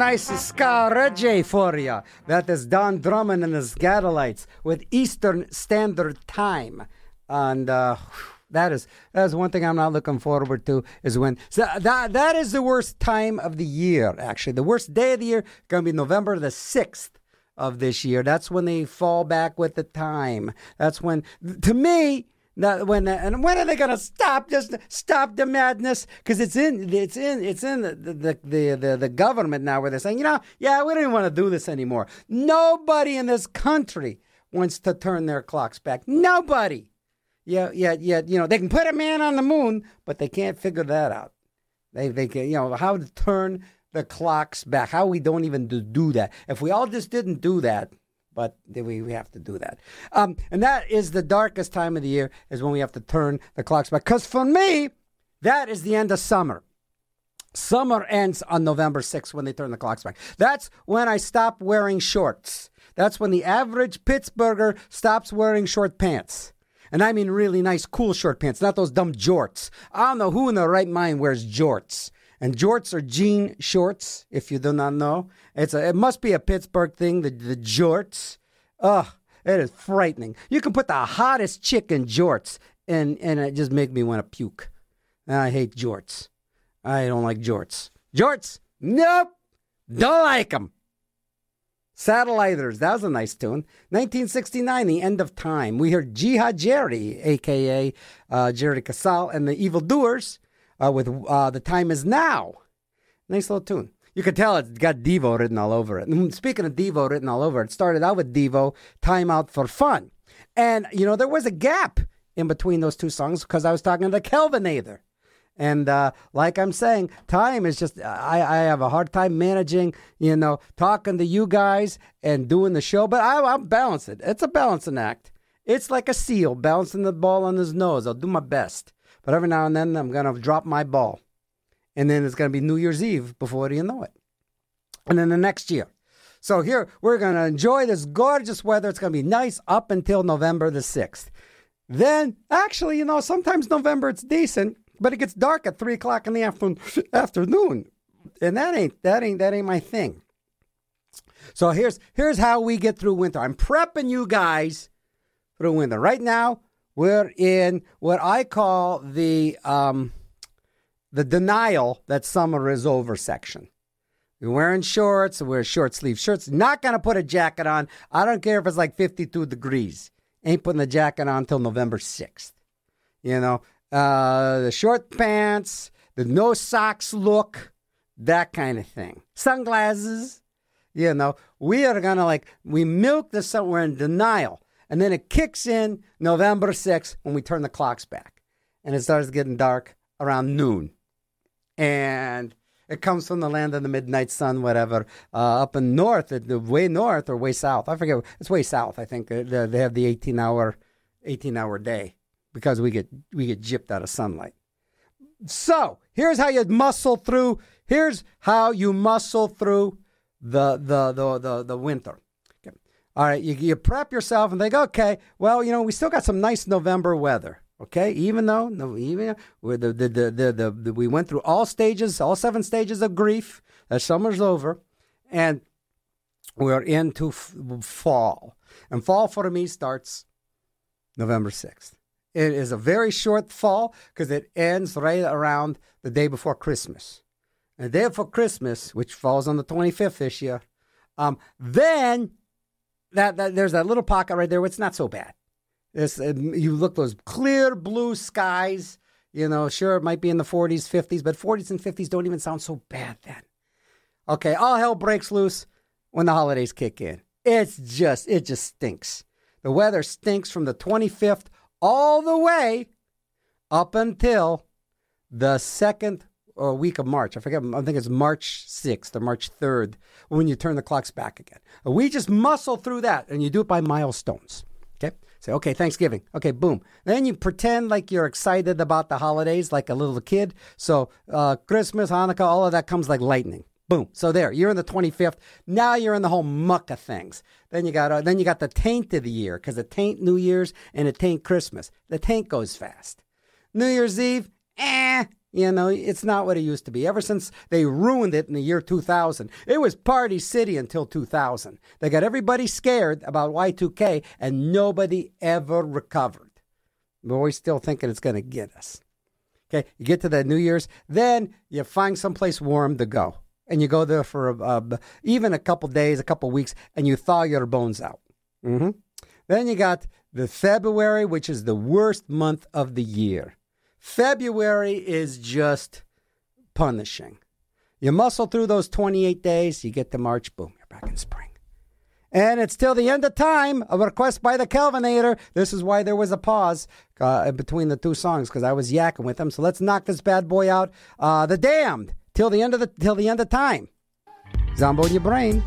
Nice ska reggae for you. That is Don Drummond and the Skatalites with Eastern Standard Time. And uh, that is that is one thing I'm not looking forward to is when so that that is the worst time of the year actually. The worst day of the year going to be November the 6th of this year. That's when they fall back with the time. That's when to me that when uh, and when are they going to stop just stop the madness? Because it's in it's in it's in the the, the the the government now where they're saying you know yeah we don't want to do this anymore. Nobody in this country wants to turn their clocks back. Nobody. Yeah, yeah, yeah. You know they can put a man on the moon, but they can't figure that out. They they can you know how to turn the clocks back. How we don't even do that. If we all just didn't do that, but we, we have to do that. Um, and that is the darkest time of the year is when we have to turn the clocks back. Because for me, that is the end of summer. Summer ends on November 6th when they turn the clocks back. That's when I stop wearing shorts. That's when the average Pittsburgher stops wearing short pants. And I mean really nice, cool short pants, not those dumb jorts. I don't know who in their right mind wears jorts. And jorts are jean shorts, if you do not know. It's a, it must be a Pittsburgh thing, the, the jorts. Ugh, it is frightening. You can put the hottest chick in jorts, and, and it just make me want to puke. I hate jorts. I don't like jorts. Jorts? Nope. Don't like them. Satelliters, that was a nice tune. 1969, The End of Time. We heard Jihad Jerry, a.k.a. Uh, Jerry Casale, and the Evil Doers uh, with uh, The Time Is Now. Nice little tune. You could tell it's got Devo written all over it. And speaking of Devo written all over it, it started out with Devo, Time Out for Fun. And, you know, there was a gap in between those two songs because I was talking to the Kelvinator. And uh, like I'm saying, time is just, I, I have a hard time managing, you know, talking to you guys and doing the show, but I, I'm balancing. It's a balancing act. It's like a seal balancing the ball on his nose. I'll do my best. But every now and then I'm going to drop my ball. And then it's going to be New Year's Eve before you know it. And then the next year. So here we're going to enjoy this gorgeous weather. It's going to be nice up until November the 6th. Then, actually, you know, sometimes November it's decent, but it gets dark at three o'clock in the afternoon. afternoon, and that ain't that ain't that ain't my thing. So here's here's how we get through winter. I'm prepping you guys through winter. Right now, we're in what I call the um, the denial that summer is over section. You're wearing shorts, wear short sleeve shirts. Not gonna put a jacket on. I don't care if it's like 52 degrees. Ain't putting the jacket on until November 6th. You know, uh, the short pants, the no socks look, that kind of thing. Sunglasses, you know, we are gonna like we milk the sun. We're in denial, And then it kicks in November 6th when we turn the clocks back. And it starts getting dark around noon. And it comes from the land of the midnight sun, whatever, uh, up in north, the way north or way south. I forget. It's way south. I think Uh, they they have the 18 hour, 18 hour day because we get we get gypped out of sunlight. So here's how you muscle through. Here's how you muscle through the the the the, the winter. All right, you, you prep yourself and think, okay, well, you know, we still got some nice November weather. Okay, even though no, even the the, the, the, the, the we went through all stages, all seven stages of grief. The summer's over, and we're into f- fall. And fall for me starts November 6th. It is a very short fall because it ends right around the day before Christmas. And the day before Christmas, which falls on the 25th this year, um, then that, that there's that little pocket right there. It's not so bad. Uh, you look those clear blue skies. You know, sure it might be in the 40s, 50s, but 40s and 50s don't even sound so bad then. Okay, all hell breaks loose when the holidays kick in. It's just, it just stinks. The weather stinks from the 25th all the way up until the second or week of March. I forget, I think it's March 6th or March 3rd when you turn the clocks back again. We just muscle through that and you do it by milestones. Okay? Say, okay, Thanksgiving. Okay, boom. Then you pretend like you're excited about the holidays like a little kid. So uh, Christmas, Hanukkah, all of that comes like lightning. Boom. So there, you're in the 25th. Now you're in the whole muck of things. Then you got uh, then you got the taint of the year because it taint New Year's and it taint Christmas. The taint goes fast. New Year's Eve, eh, you know, it's not what it used to be. Ever since they ruined it in the year 2000, it was Party City until 2000. They got everybody scared about Y2K and nobody ever recovered. But we're still thinking it's going to get us. Okay, you get to that New Year's, then you find someplace warm to go. And you go there for even a couple days, a couple weeks, and you thaw your bones out. hmm Then you got the February, which is the worst month of the year. February is just punishing. You muscle through those 28 days, you get to March, boom, you're back in spring. And it's till the end of time, a request by the Calvinator. This is why there was a pause uh, between the two songs because I was yakking with them. So let's knock this bad boy out. Uh, the Damned till the end of the till the end of time. Zombo in your brain.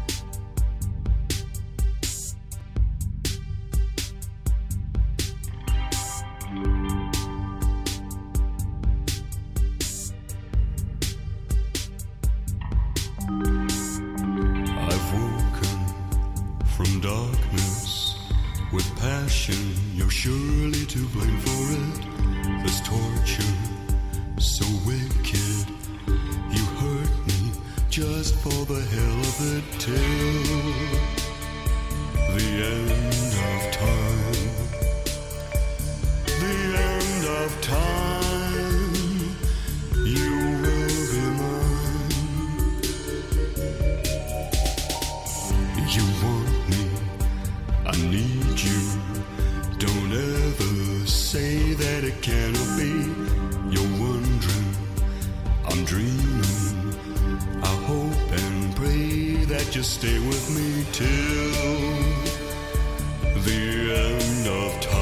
To blame for it. This torture, so wicked. You hurt me just for the hell of it till the end of time. The end of time. That it be. You're wondering, I'm dreaming. I hope and pray that you stay with me till the end of time.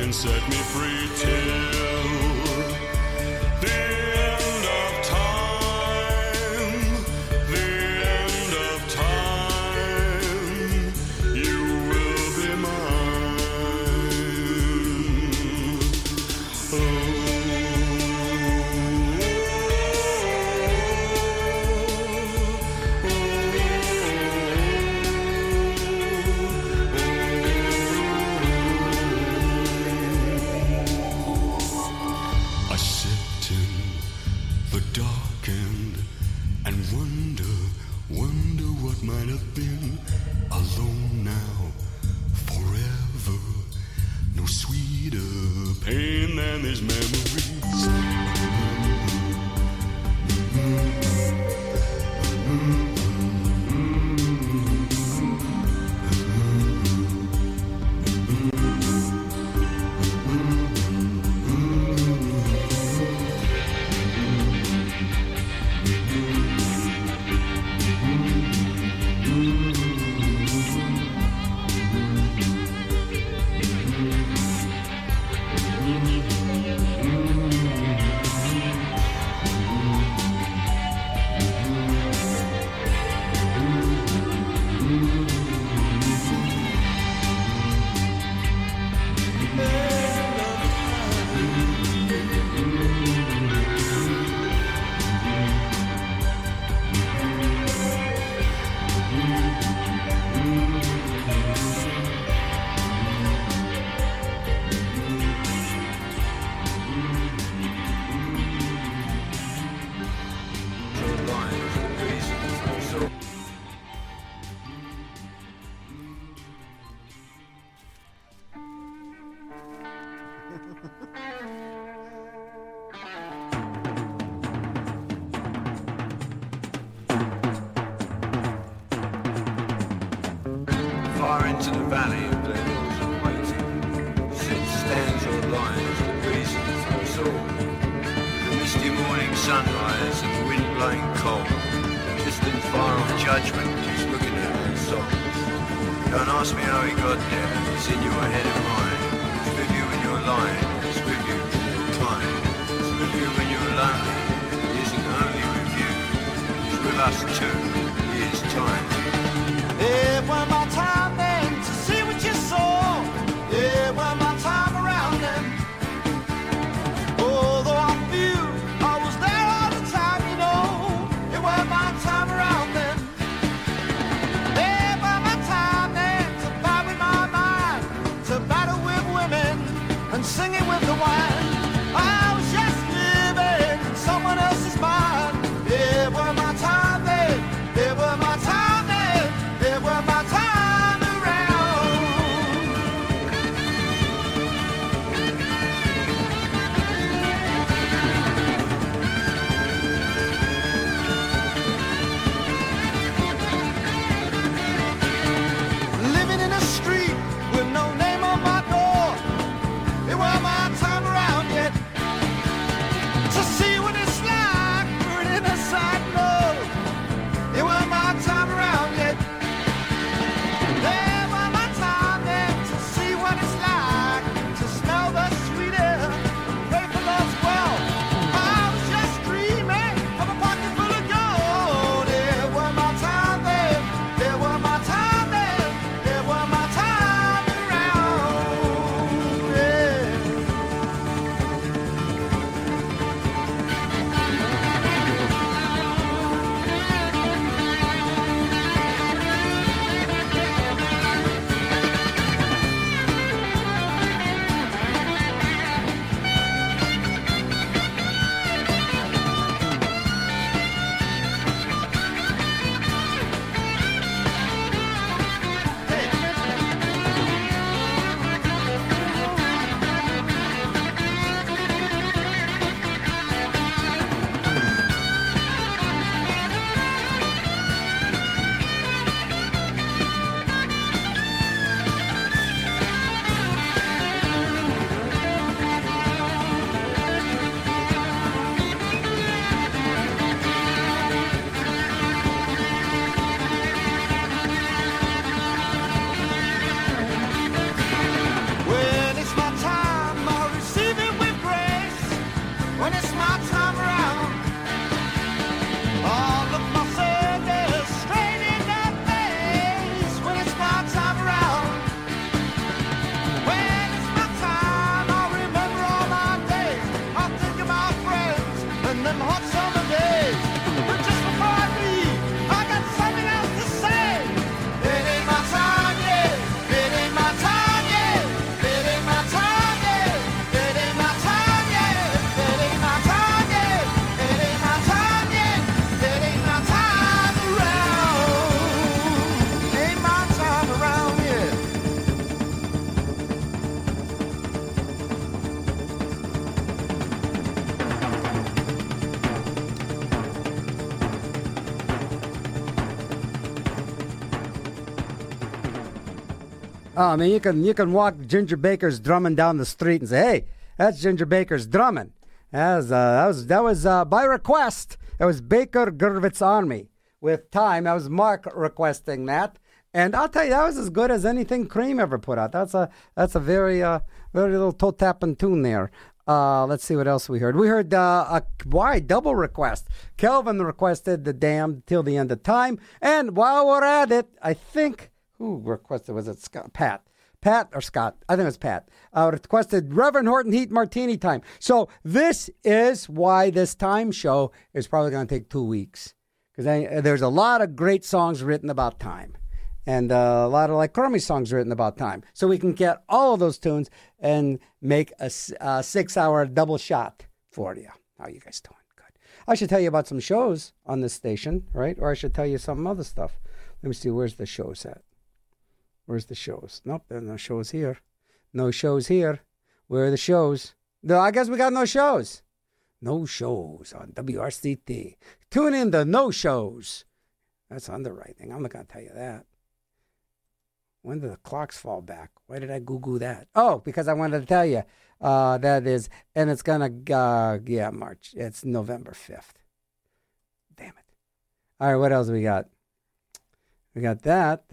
Can set me free till Don't ask me how he got there. It's in your head and mine. It's with you when you're lying. It's with you all the time. It's with you when you're lonely. It isn't only with you. It's with us too. It is time. I mean, you can you can walk Ginger Baker's drumming down the street and say, "Hey, that's Ginger Baker's drumming." That was uh, that was that was uh, by request. That was Baker Gurvitz Army with time. That was Mark requesting that, and I'll tell you that was as good as anything Cream ever put out. That's a that's a very uh, very little toe tapping tune there. Uh, let's see what else we heard. We heard uh, a why double request. Kelvin requested the Damned till the end of time, and while we're at it, I think who requested was it Scott Pat. Pat or Scott, I think it was Pat, uh, requested Reverend Horton Heat Martini time. So this is why this time show is probably going to take two weeks because there's a lot of great songs written about time and uh, a lot of like crummy songs written about time. So we can get all of those tunes and make a six-hour double shot for you. How are you guys doing? Good. I should tell you about some shows on this station, right? Or I should tell you some other stuff. Let me see. Where's the shows at? Where's the shows? Nope, there are no shows here. No shows here. Where are the shows? No, I guess we got no shows. No shows on WRCT. Tune in to no shows. That's underwriting. I'm not going to tell you that. When did the clocks fall back? Why did I Google that? Oh, because I wanted to tell you uh, that is, and it's gonna, uh, yeah, March. It's November fifth. Damn it! All right, what else we got? We got that.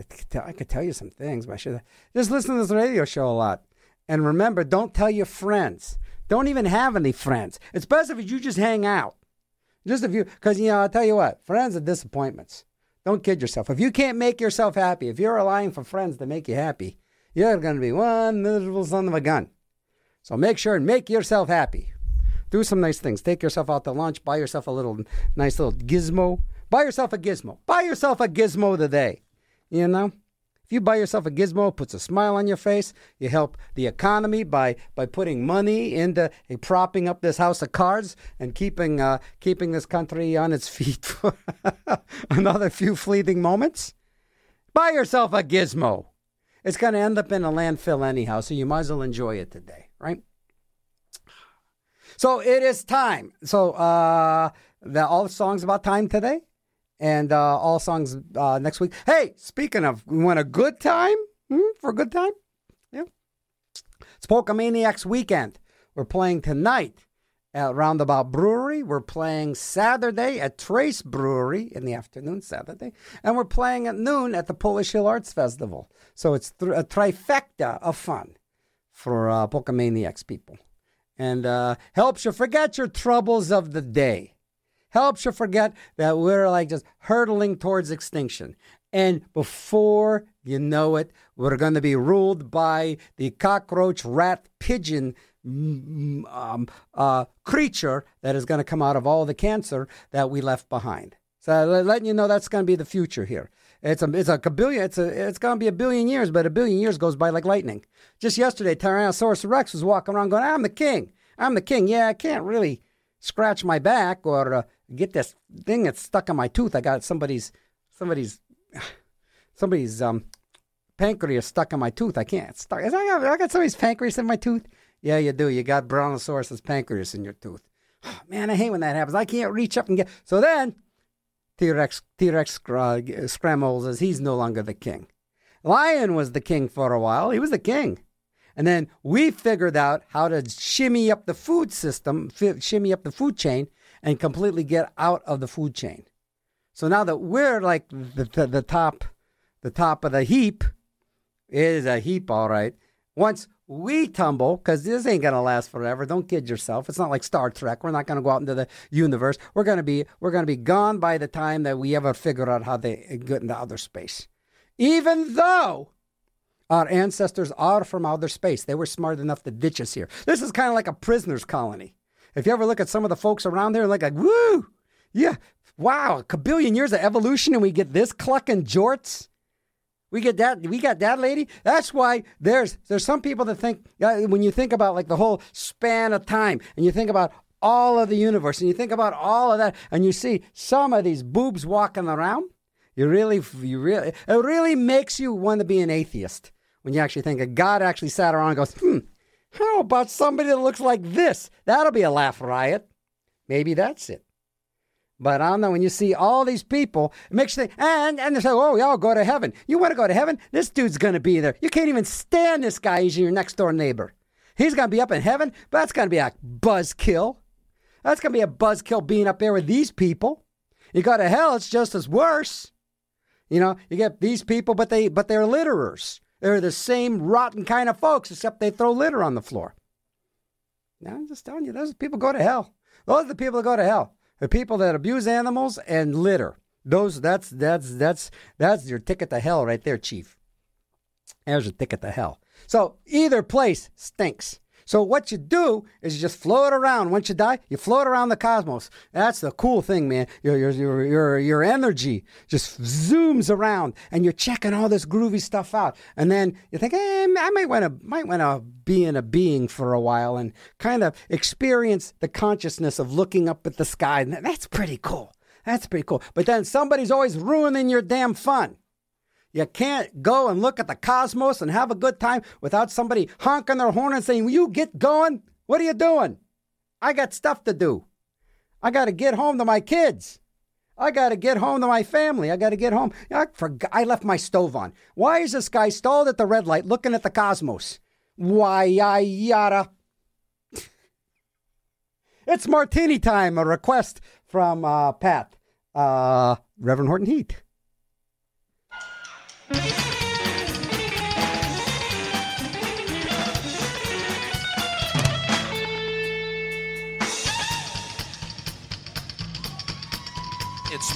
I could tell you some things, but I should just listen to this radio show a lot. And remember, don't tell your friends. Don't even have any friends. It's best if you just hang out. Just if you, because you know, I'll tell you what, friends are disappointments. Don't kid yourself. If you can't make yourself happy, if you're relying for friends to make you happy, you're going to be one miserable son of a gun. So make sure and make yourself happy. Do some nice things. Take yourself out to lunch. Buy yourself a little nice little gizmo. Buy yourself a gizmo. Buy yourself a gizmo today. You know? If you buy yourself a gizmo, it puts a smile on your face. You help the economy by by putting money into uh, propping up this house of cards and keeping uh, keeping this country on its feet for another few fleeting moments. Buy yourself a gizmo. It's going to end up in a landfill anyhow, so you might as well enjoy it today, right? So it is time. So uh, the, all the songs about time today, and uh, all songs uh, next week. Hey, speaking of, we want a good time hmm, for a good time? Yeah. It's Polka Maniacs weekend. We're playing tonight at Roundabout Brewery. We're playing Saturday at Trace Brewery in the afternoon, Saturday. And we're playing at noon at the Polish Hill Arts Festival. So it's th- a trifecta of fun for uh, Polka Maniacs people. And uh, helps you forget your troubles of the day helps you forget that we're like just hurtling towards extinction. And before you know it, we're going to be ruled by the cockroach, rat, pigeon mm, um, uh, creature that is going to come out of all the cancer that we left behind. So le- letting you know that's going to be the future here. It's a it's a billion it's a it's going to be a billion years, but a billion years goes by like lightning. Just yesterday, Tyrannosaurus Rex was walking around going, "I'm the king. I'm the king." Yeah, I can't really scratch my back or uh, get this thing that's stuck in my tooth. I got somebody's somebody's somebody's um pancreas stuck in my tooth. I can't stuck. I got, I got somebody's pancreas in my tooth. Yeah, you do. You got Brontosaurus's pancreas in your tooth. man, I hate when that happens. I can't reach up and get. So then, T Rex T Rex uh, scrambles as he's no longer the king. Lion was the king for a while. He was the king. And then we figured out how to shimmy up the food system, shimmy up the food chain, and completely get out of the food chain. So now that we're like the, the, the top, the top of the heap, it is a heap, all right. Once we tumble, because this ain't gonna last forever. Don't kid yourself. It's not like Star Trek. We're not gonna go out into the universe. We're gonna be we're gonna be gone by the time that we ever figure out how they get into outer space. Even though our ancestors are from outer space. They were smart enough to ditch us here. This is kind of like a prisoner's colony. If you ever look at some of the folks around there, like, like woo, yeah, wow, a billion years of evolution, and we get this clucking jorts. We get that. We got that lady. That's why there's there's some people that think uh, when you think about like the whole span of time, and you think about all of the universe, and you think about all of that, and you see some of these boobs walking around. You really, you really, it really makes you want to be an atheist when you actually think that God actually sat around and goes, hmm, how about somebody that looks like this? That'll be a laugh riot. Maybe that's it. But I don't know when you see all these people, it makes you think, and and they say, oh, yeah, I'll go to heaven. You want to go to heaven? This dude's gonna be there. You can't even stand this guy. He's your next door neighbor. He's gonna be up in heaven, but that's gonna be a buzzkill. That's gonna be a buzzkill being up there with these people. You go to hell, it's just as worse. You know, you get these people, but they but they're litterers. They're the same rotten kind of folks, except they throw litter on the floor. Now, I'm just telling you, those people go to hell. Those are the people that go to hell. The people that abuse animals and litter. Those that's that's that's that's your ticket to hell right there, Chief. There's your ticket to hell. So either place stinks. So what you do is you just float around. Once you die, you float around the cosmos. That's the cool thing, man. Your your your your, energy just zooms around, and you're checking all this groovy stuff out. And then you think, eh, I might want to might want to be in a being for a while and kind of experience the consciousness of looking up at the sky. That's pretty cool. That's pretty cool. But then somebody's always ruining your damn fun. You can't go and look at the cosmos and have a good time without somebody honking their horn and saying, Will you get going? What are you doing? I got stuff to do. I got to get home to my kids. I got to get home to my family. I got to get home. I, forgot, I left my stove on. Why is this guy stalled at the red light looking at the cosmos? Why, I yada. it's martini time, a request from uh, Pat, uh, Reverend Horton Heat. It's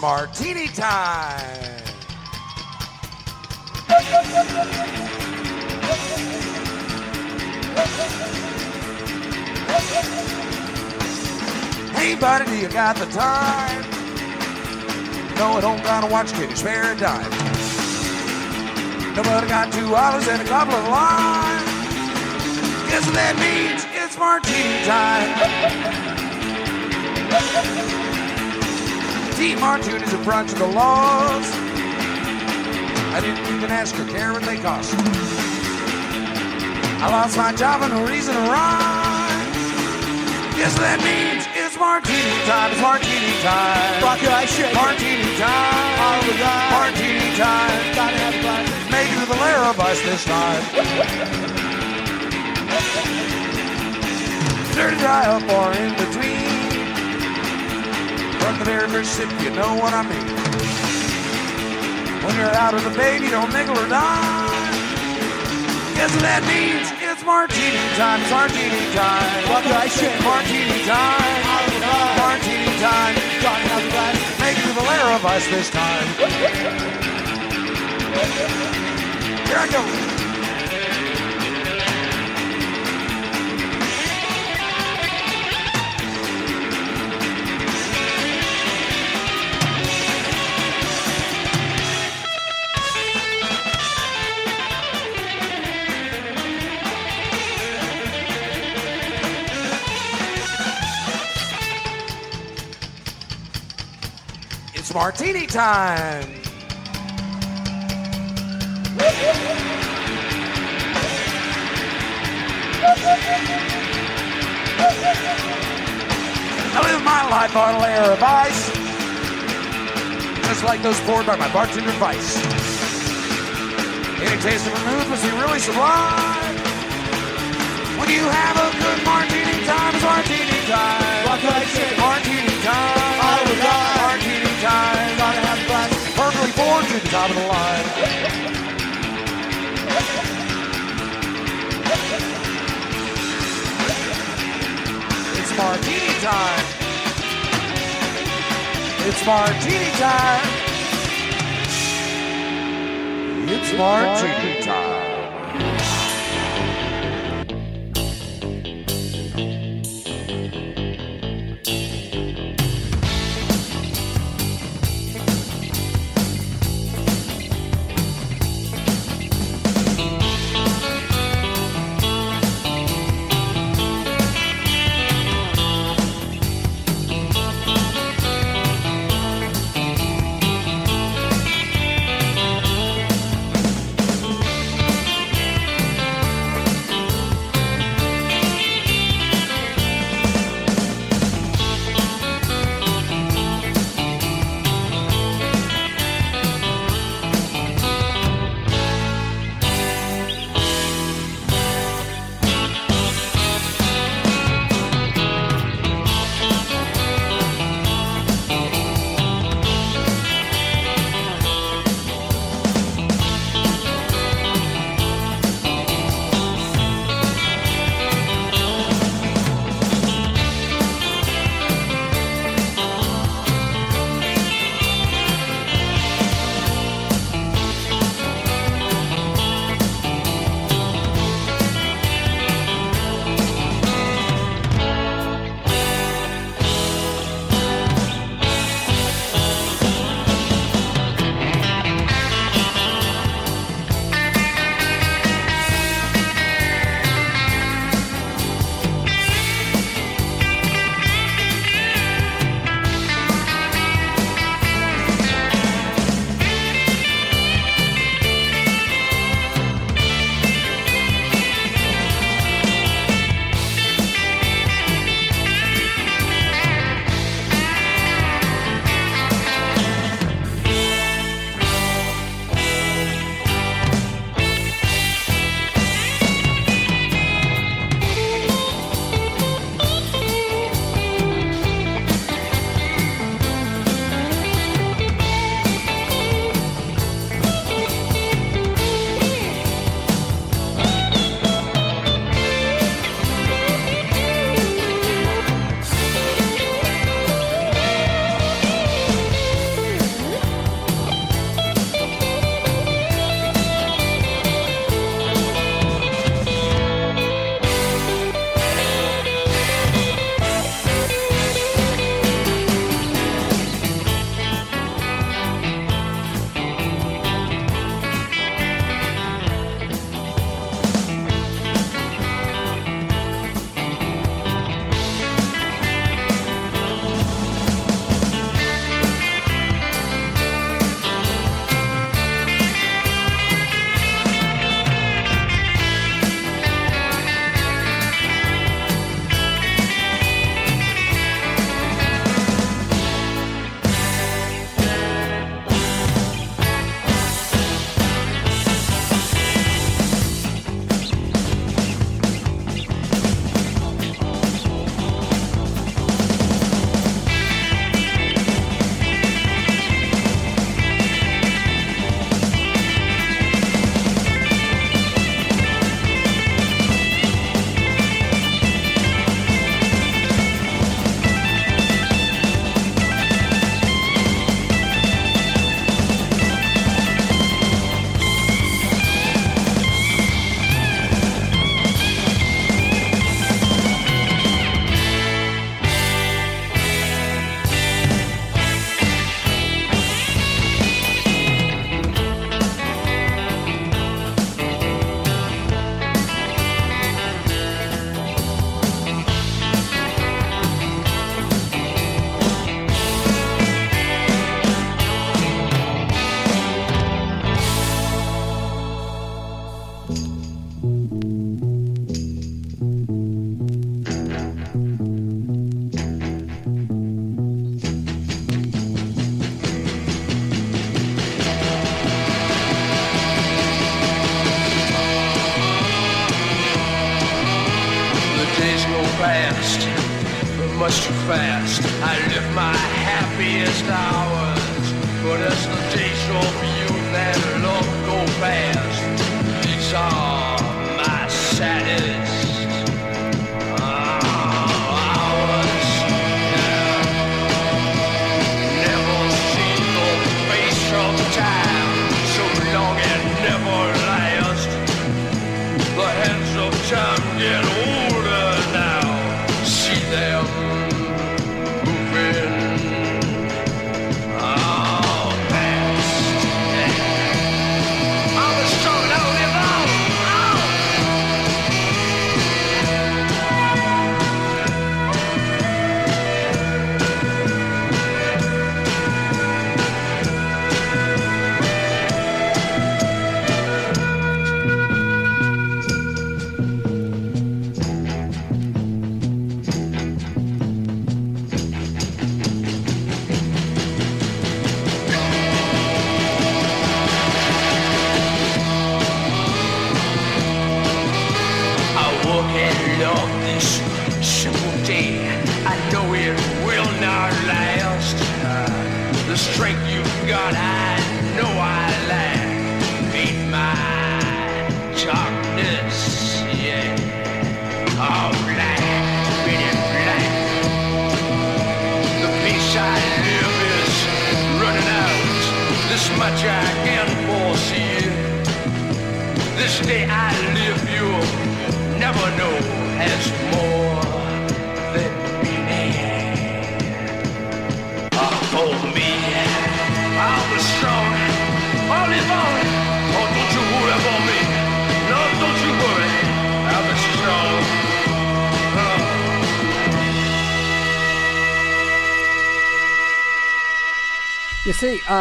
martini time. Hey, buddy, do you got the time? No, I don't gotta watch Kitty spare a dime. Nobody got two dollars and a couple of limes. Guess what that means? It's martini time. T. Martini is a branch of the laws. I didn't even ask her care what they cost. I lost my job and no reason to rhyme. Guess what that means? It's martini time. It's martini time. Rock your shit. Martini time. All the time. Martini time. Gotta have glass. It to the lair of us this time. Dirty dry up or in between. From the very first sip, you know what I mean. When you're out of the baby, don't nickel or dime. Guess what that means? It's martini time. It's martini time. Rock your shit. Martini time. All the time. Martini time. Gotta have glass. Make it to the lair of us this time. Here I go. It's martini time. Live my life on a layer of ice, just like those poured by my bartender Vice. Any taste of vermouth must be really sublime. When you have a good martini time, it's martini time. Rock your shit. Martini time. All the time. Martini time. Gotta have a glass. Perfectly formed to the top of the line. It's martini time. It's martini time. It's martini time.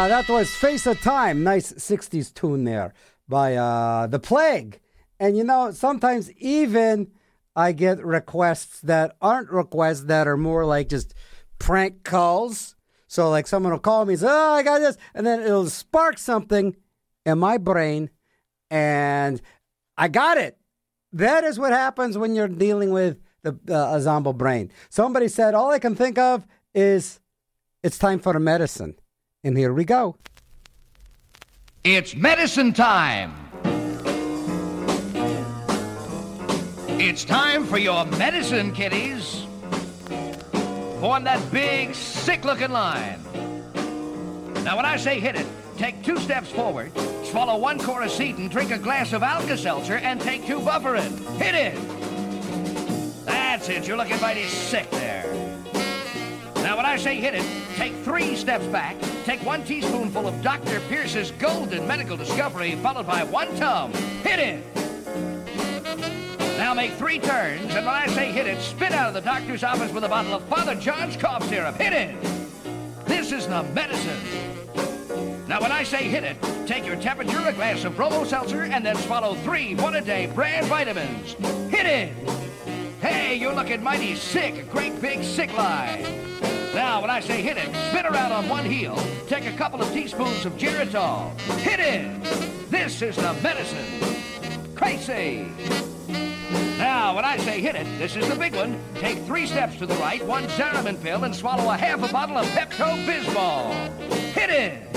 Uh, that was Face of Time. Nice 60s tune there by uh, The Plague. And you know, sometimes even I get requests that aren't requests that are more like just prank calls. So, like, someone will call me and say, Oh, I got this. And then it'll spark something in my brain. And I got it. That is what happens when you're dealing with the uh, brain. Somebody said, All I can think of is it's time for a medicine. And here we go. It's medicine time. It's time for your medicine, kiddies. Form that big, sick looking line. Now, when I say hit it, take two steps forward, swallow one Coricidin, drink a glass of Alka Seltzer, and take two Bufferin. Hit it! That's it, you're looking mighty sick there. Now, when I say hit it, take three steps back, take one teaspoonful of Dr. Pierce's Golden Medical Discovery, followed by one tum. Hit it! Now make three turns, and when I say hit it, spit out of the doctor's office with a bottle of Father John's cough syrup. Hit it! This is the medicine. Now, when I say hit it, take your temperature, a glass of Bromo Seltzer, and then swallow three one-a-day brand vitamins. Hit it! Hey, you're looking mighty sick, great big sick lie. Now, when I say hit it, spin around on one heel, take a couple of teaspoons of Geritol. Hit it! This is the medicine. Crazy! Now, when I say hit it, this is the big one. Take three steps to the right, one Zeramin pill, and swallow a half a bottle of Pepto-Bismol. Hit it!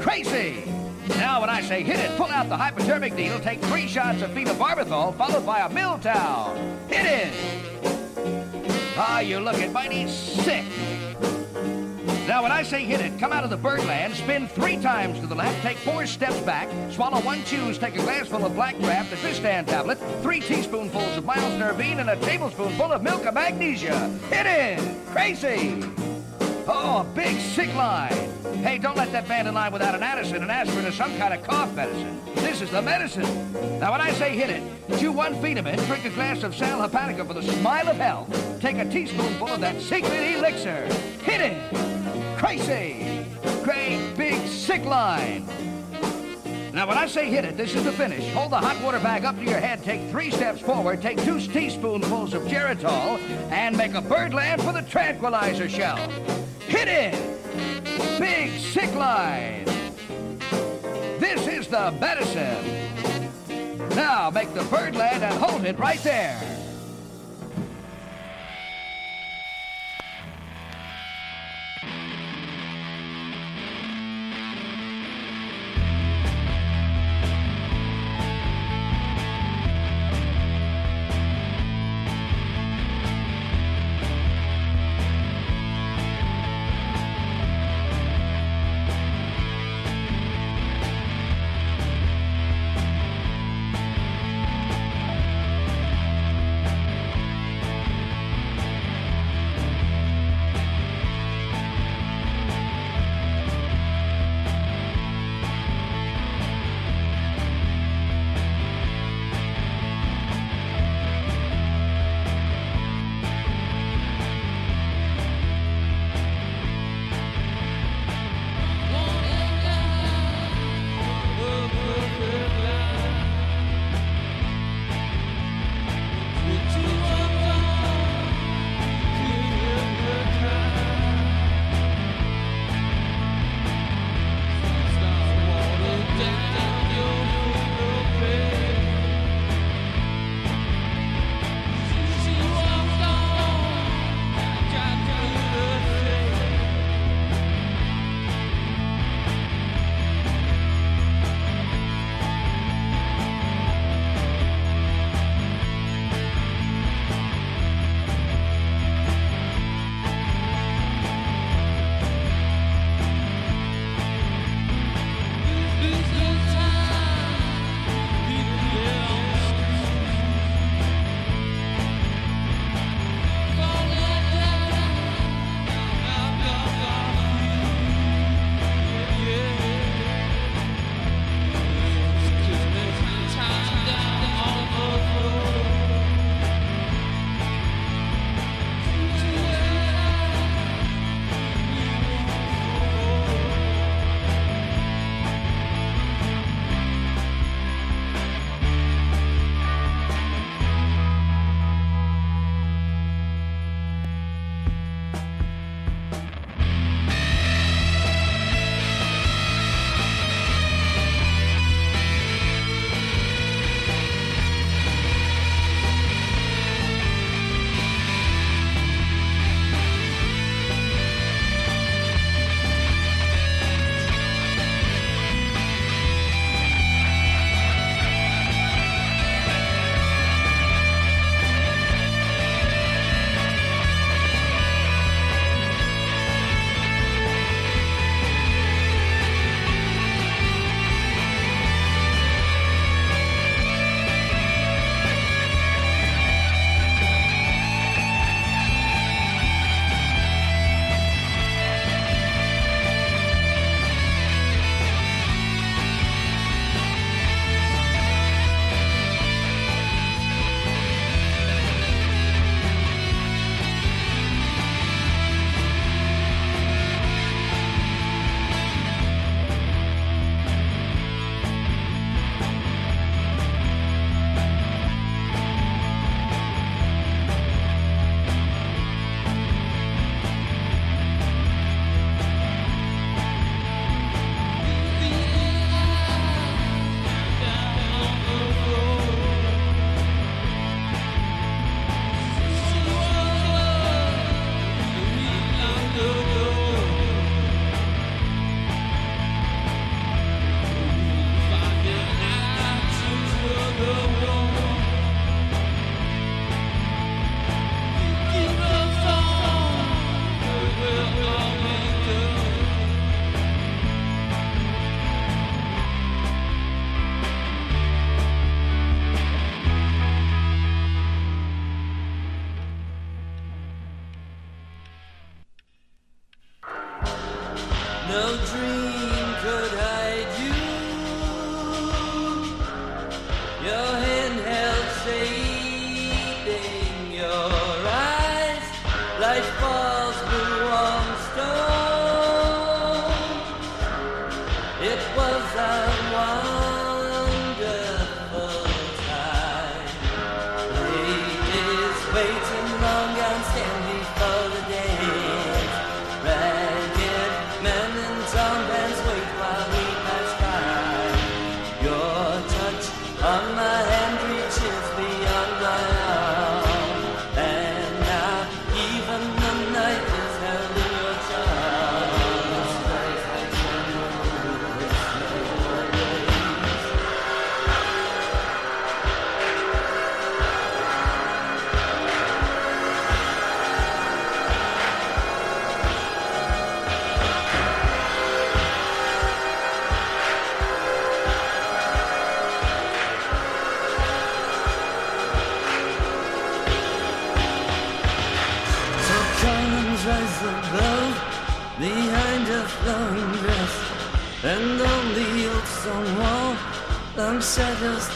Crazy! Now, when I say hit it, pull out the hypodermic needle, take three shots of phenobarbital, followed by a Miltown. Hit it! Ah, you're looking mighty sick. Now, when I say hit it, come out of the birdland, spin three times to the left, take four steps back, swallow one chews, take a glassful of Black Draught, a Tristan tablet, three teaspoonfuls of Miles Nervine, and a tablespoonful of milk of magnesia. Hit it! Crazy! Oh, big sick line. Hey, don't let that man in line without an Addison and aspirin or some kind of cough medicine. This is the medicine. Now, when I say hit it, chew one Feen-a-mint, drink a glass of Sal Hepatica for the smile of health, take a teaspoonful of that secret elixir. Hit it! Crazy! Great big sick line. Now, when I say hit it, this is the finish. Hold the hot water bag up to your head, take three steps forward, take two teaspoonfuls of Geritol, and make a bird land for the tranquilizer shell. Hit it! Big sick line. This is the medicine. Now, make the bird land and hold it right there.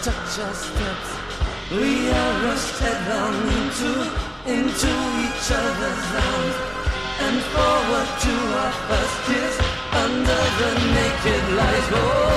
touch our steps. We are rushed headlong into, into each other's arms and forward to our first kiss under the naked light. Oh.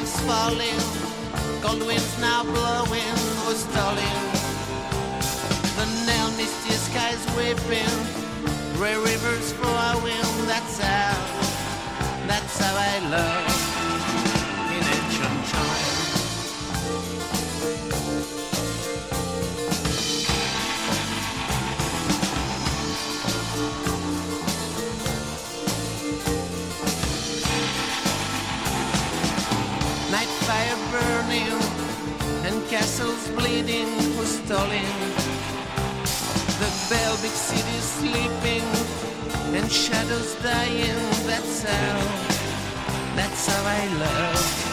leaves falling, cold winds now blowing, was stalling. castles bleeding who's stolen. The velvet city sleeping and shadows dying. That's how, that's how I love.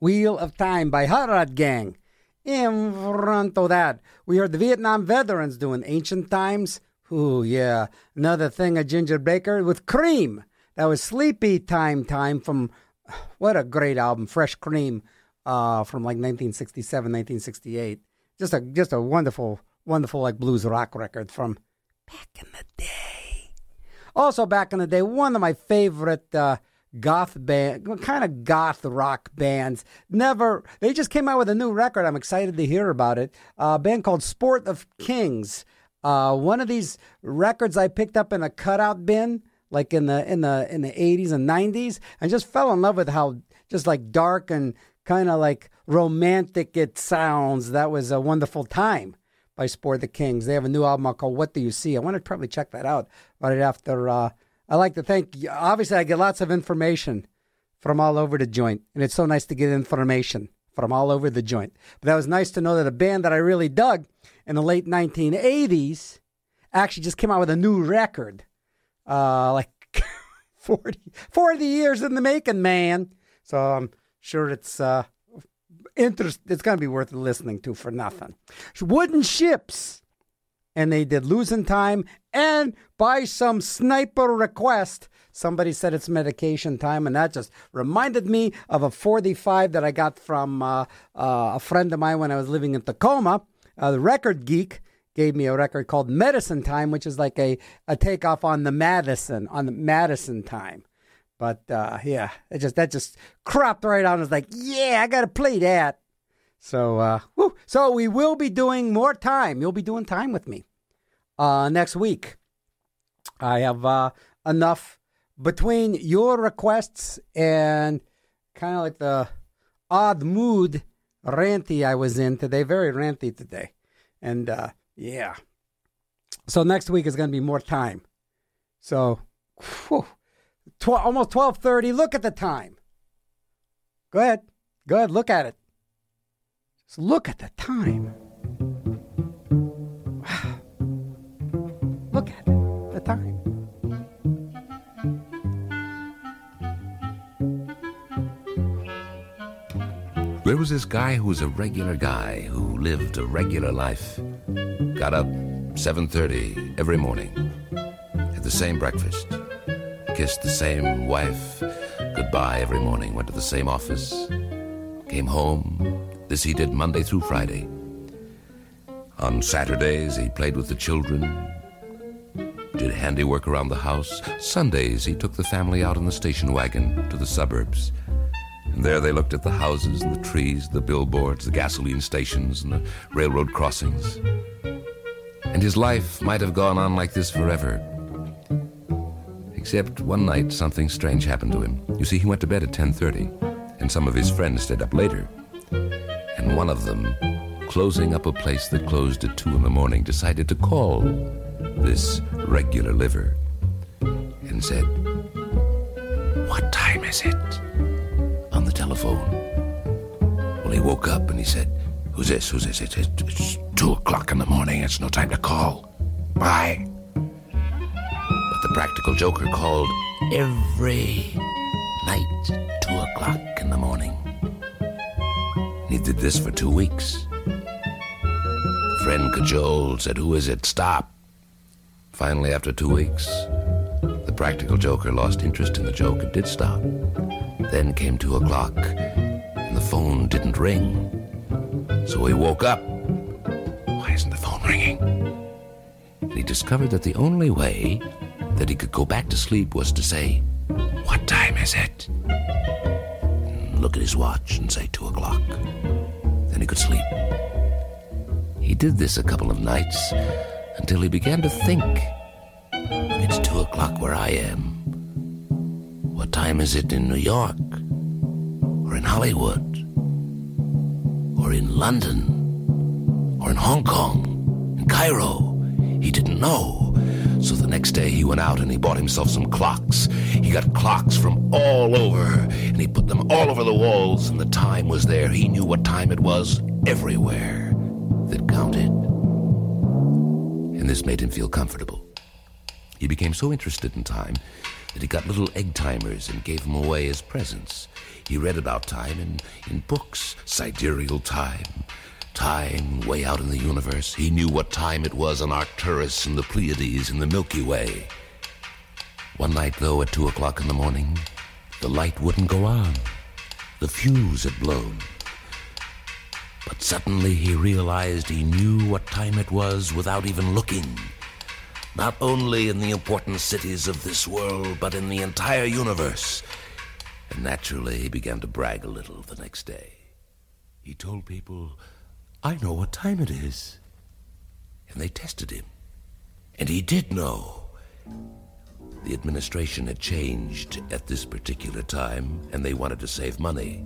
Wheel of Time by Hot Rod Gang. In front of that, we heard the Vietnam veterans doing Ancient Times. Ooh, yeah. Another thing, a Ginger Baker with Cream. That was Sleepy Time Time from, what a great album, Fresh Cream uh, from like 1967, 1968. Just a, just a wonderful, wonderful like blues rock record from back in the day. Also, back in the day, one of my favorite uh, goth band, kind of goth rock bands. Never, they just came out with a new record. I'm excited to hear about it. Uh, a band called Sport of Kings. Uh, one of these records I picked up in a cutout bin, like in the in the in the 80s and 90s, and just fell in love with how just like dark and kind of like romantic it sounds. That was a wonderful time by Sport the Kings. They have a new album called What Do You See? I want to probably check that out right after. Uh, I like to thank, obviously, I get lots of information from all over the joint, and it's so nice to get information from all over the joint. But that was nice to know that a band that I really dug in the late 1980s actually just came out with a new record. Uh, like 40, 40 years in the making, man. So I'm sure it's uh, interest. It's going to be worth listening to for nothing. Wooden Ships, and they did Losing Time, and by some sniper request, somebody said it's medication time, and that just reminded me of a 45 that I got from uh, uh, a friend of mine when I was living in Tacoma. Uh, the record geek gave me a record called Medicine Time, which is like a, a takeoff on the Madison, on the Madison Time. But uh, yeah, it just that just cropped right on. I was like, yeah, I gotta play that. So uh, whew. so we will be doing more time. You'll be doing time with me uh, next week. I have uh, enough between your requests and kind of like the odd mood ranty I was in today. Very ranty today, and uh, yeah. So next week is going to be more time. So, whew, tw- almost twelve thirty. Look at the time. Go ahead. Go ahead. Look at it. Just look at the time. Look at. The time. There was this guy who was a regular guy who lived a regular life. Got up 7:30 every morning. Had the same breakfast. Kissed the same wife goodbye every morning. Went to the same office. Came home. This he did Monday through Friday. On Saturdays he played with the children. Did handiwork around the house. Sundays he took the family out in the station wagon to the suburbs. And there they looked at the houses and the trees, the billboards, the gasoline stations, and the railroad crossings. And his life might have gone on like this forever. Except one night something strange happened to him. You see, he went to bed at 10:30, and some of his friends stayed up later. And one of them, closing up a place that closed at 2 in the morning, decided to call this regular liver and said, "What time is it?" on the telephone. Well, he woke up and he said, Who's this? Who's this? It's, it's, it's two o'clock in the morning. It's no time to call. Bye. But the practical joker called every night, two o'clock in the morning. He did this for two weeks. The friend cajoled, said, Who is it? Stop. Finally, after two weeks, the practical joker lost interest in the joke and did stop. Then came two o'clock, and the phone didn't ring. So he woke up. Why isn't the phone ringing? And he discovered that the only way that he could go back to sleep was to say, What time is it? And look at his watch and say, Two o'clock. He could sleep. He did this a couple of nights until he began to think, It's two o'clock where I am. What time is it in New York? Or in Hollywood? Or in London? Or in Hong Kong? In Cairo? He didn't know. So the next day he went out and he bought himself some clocks. He got clocks from all over and he put them all over the walls and the time was there. He knew what time it was everywhere that counted. and this made him feel comfortable. He became so interested in time that he got little egg timers and gave them away as presents. He read about time in, in books, sidereal time, time way out in the universe. He knew what time it was on Arcturus and the Pleiades and the Milky Way. One night, though, at two o'clock in the morning, the light wouldn't go on. The fuse had blown. But suddenly he realized he knew what time it was without even looking. Not only in the important cities of this world, but in the entire universe. And naturally, he began to brag a little the next day. He told people, I know what time it is. And they tested him. And he did know. The administration had changed at this particular time, and they wanted to save money.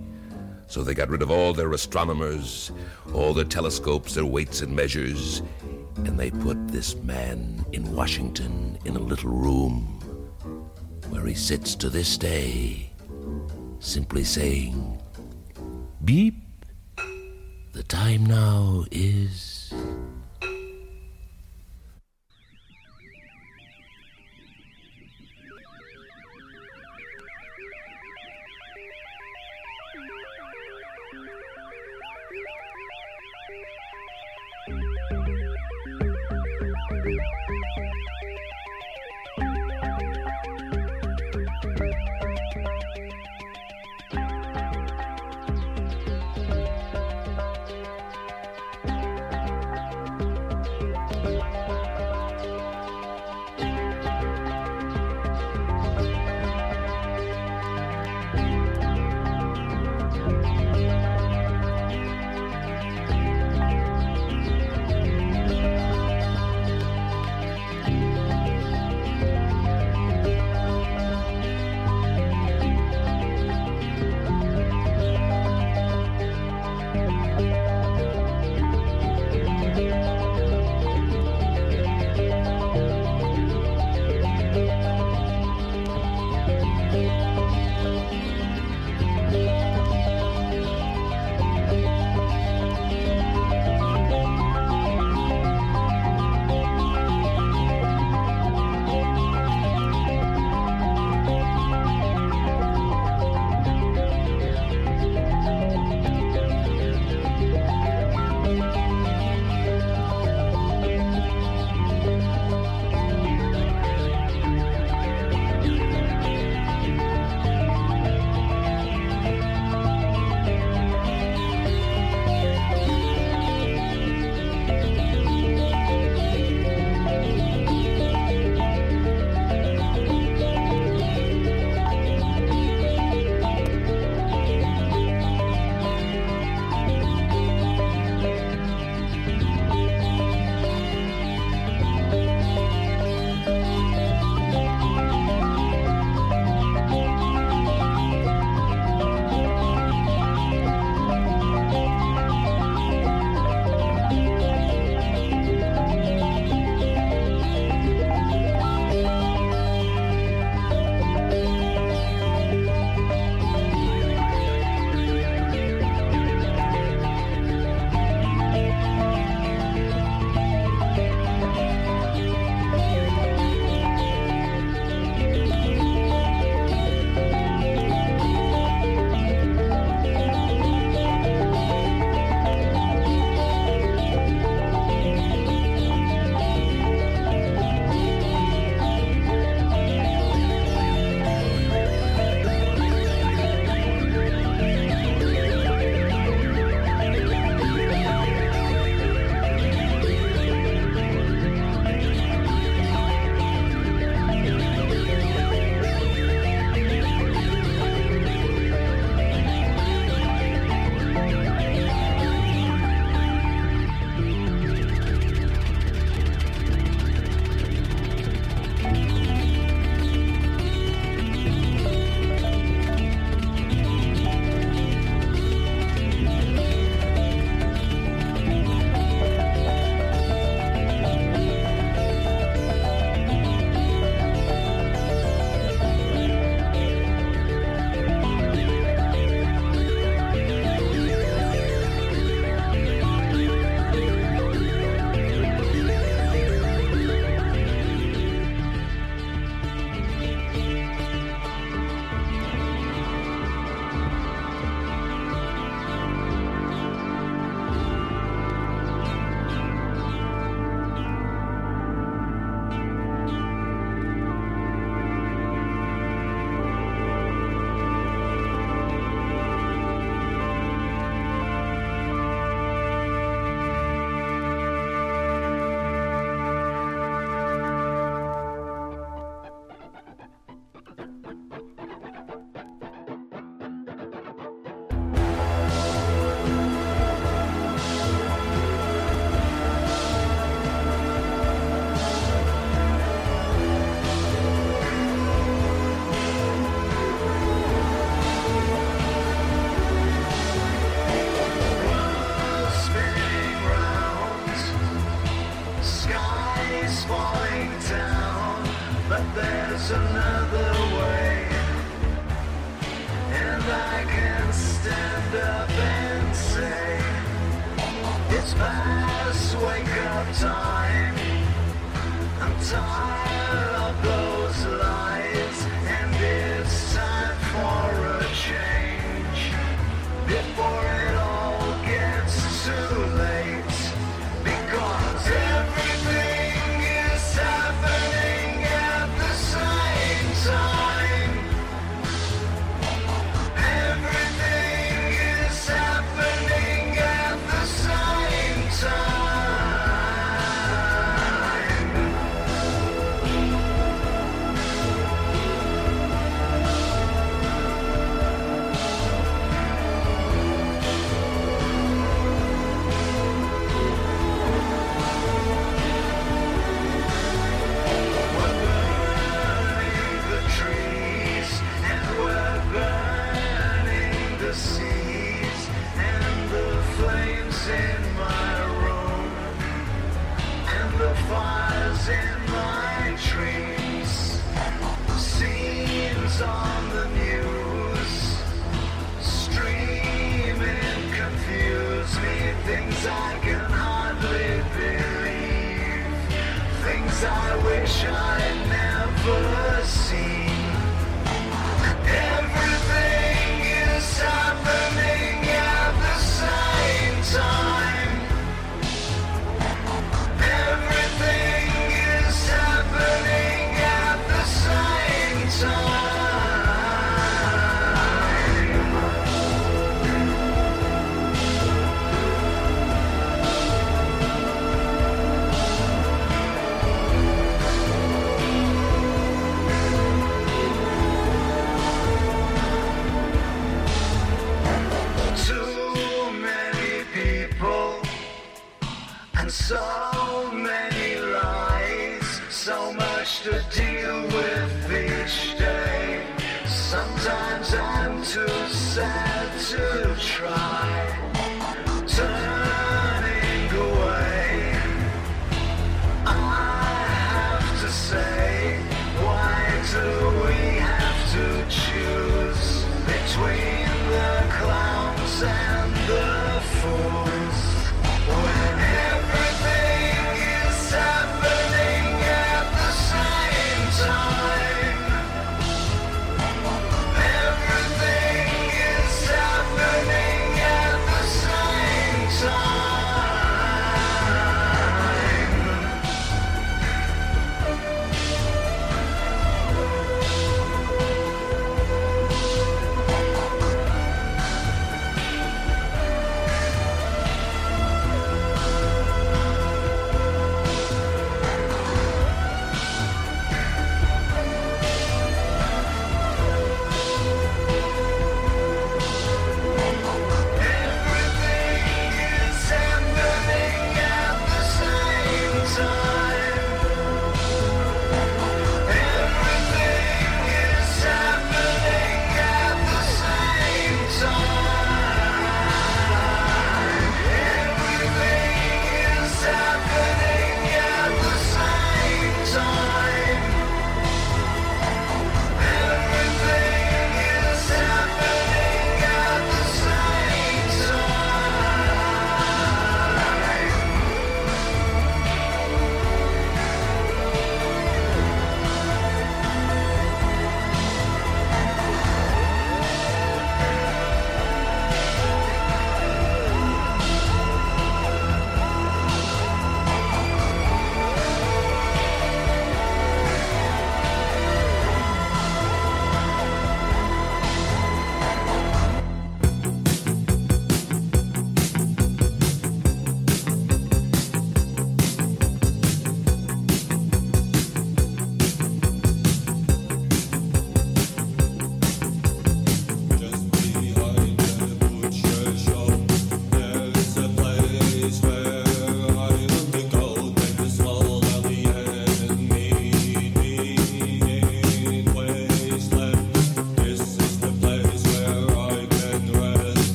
So they got rid of all their astronomers, all their telescopes, their weights and measures, and they put this man in Washington in a little room where he sits to this day, simply saying, Beep. The time now is.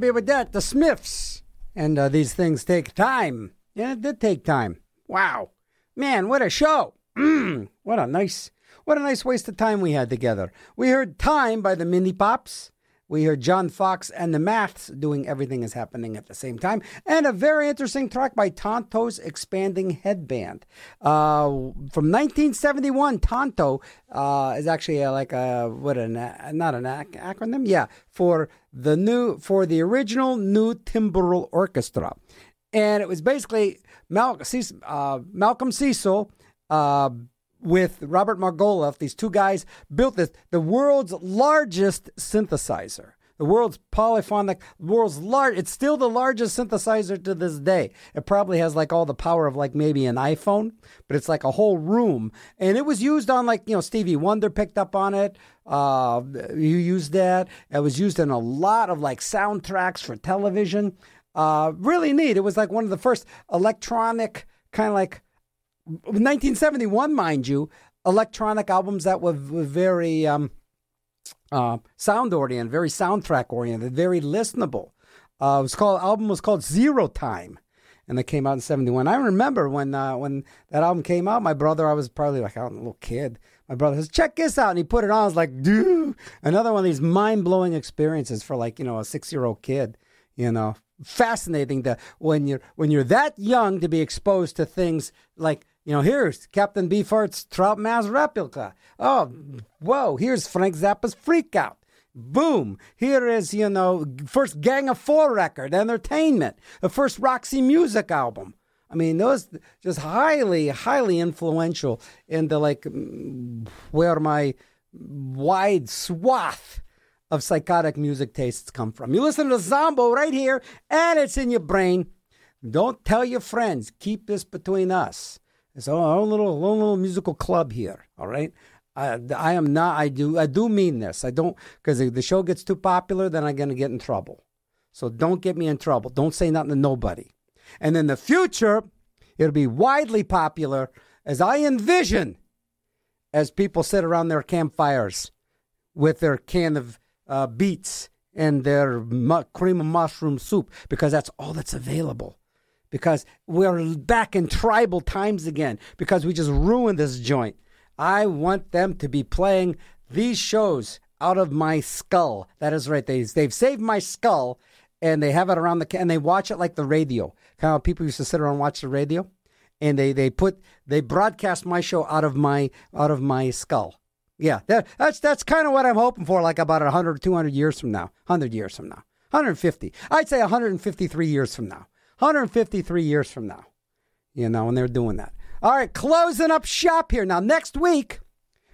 Be with that. The Smiths. And uh, these things take time. Yeah, it did take time. Wow. Man, what a show. Mm, what a nice what a nice waste of time we had together. We heard Time by the Mini Pops. We heard John Foxx and the Maths doing Everything is Happening at the same time. And a very interesting track by Tonto's Expanding Headband. Uh, from 1971, Tonto uh, is actually uh, like a, what, an, not an ac- acronym? Yeah, for the new, for the original New Timbral Orchestra. And it was basically Mal- uh, Malcolm Cecil, uh, with Robert Margolin, these two guys built this, the world's largest synthesizer. The world's polyphonic, world's large. It's still the largest synthesizer to this day. It probably has like all the power of like maybe an iPhone, but it's like a whole room. And it was used on like you know Stevie Wonder picked up on it. Uh, you used that. It was used in a lot of like soundtracks for television. Uh, really neat. It was like one of the first electronic kind of like 1971, mind you, electronic albums that were, were very um, uh, sound oriented, very soundtrack oriented, very listenable. Uh, it was called album was called Zero Time, and it came out in '71. I remember when uh, when that album came out. My brother, I was probably like I was a little kid. My brother says, "Check this out," and he put it on. I was like, "Dude!" Another one of these mind blowing experiences for like you know a six year old kid. You know, fascinating to when you're when you're that young to be exposed to things like you know, here's Captain Beefheart's Trout Mass replica. Oh, whoa, here's Frank Zappa's Freak Out. Boom. Here is, you know, first Gang of Four record, Entertainment, the first Roxy Music album. I mean, those just highly, highly influential in the like mm, where my wide swath of psychotic music tastes come from. You listen to Zombo right here, and it's in your brain. Don't tell your friends. Keep this between us. It's our own little, own little musical club here. All right. I, I am not. I do. I do mean this. I don't because if the show gets too popular, then I'm gonna get in trouble. So don't get me in trouble. Don't say nothing to nobody. And in the future, it'll be widely popular as I envision, as people sit around their campfires with their can of uh, beets and their mu- cream of mushroom soup because that's all that's available because we're back in tribal times again because we just ruined this joint. I want them to be playing these shows out of my skull. That is right. They, they've saved my skull and they have it around the and they watch it like the radio. Kind of how people used to sit around and watch the radio, and they they put they broadcast my show out of my out of my skull. Yeah, that, that's that's kind of what I'm hoping for. Like about 100, 200 years from now, 100 years from now, 150. I'd say 153 years from now. 153 years from now, you know, when they're doing that. All right, closing up shop here. Now, next week,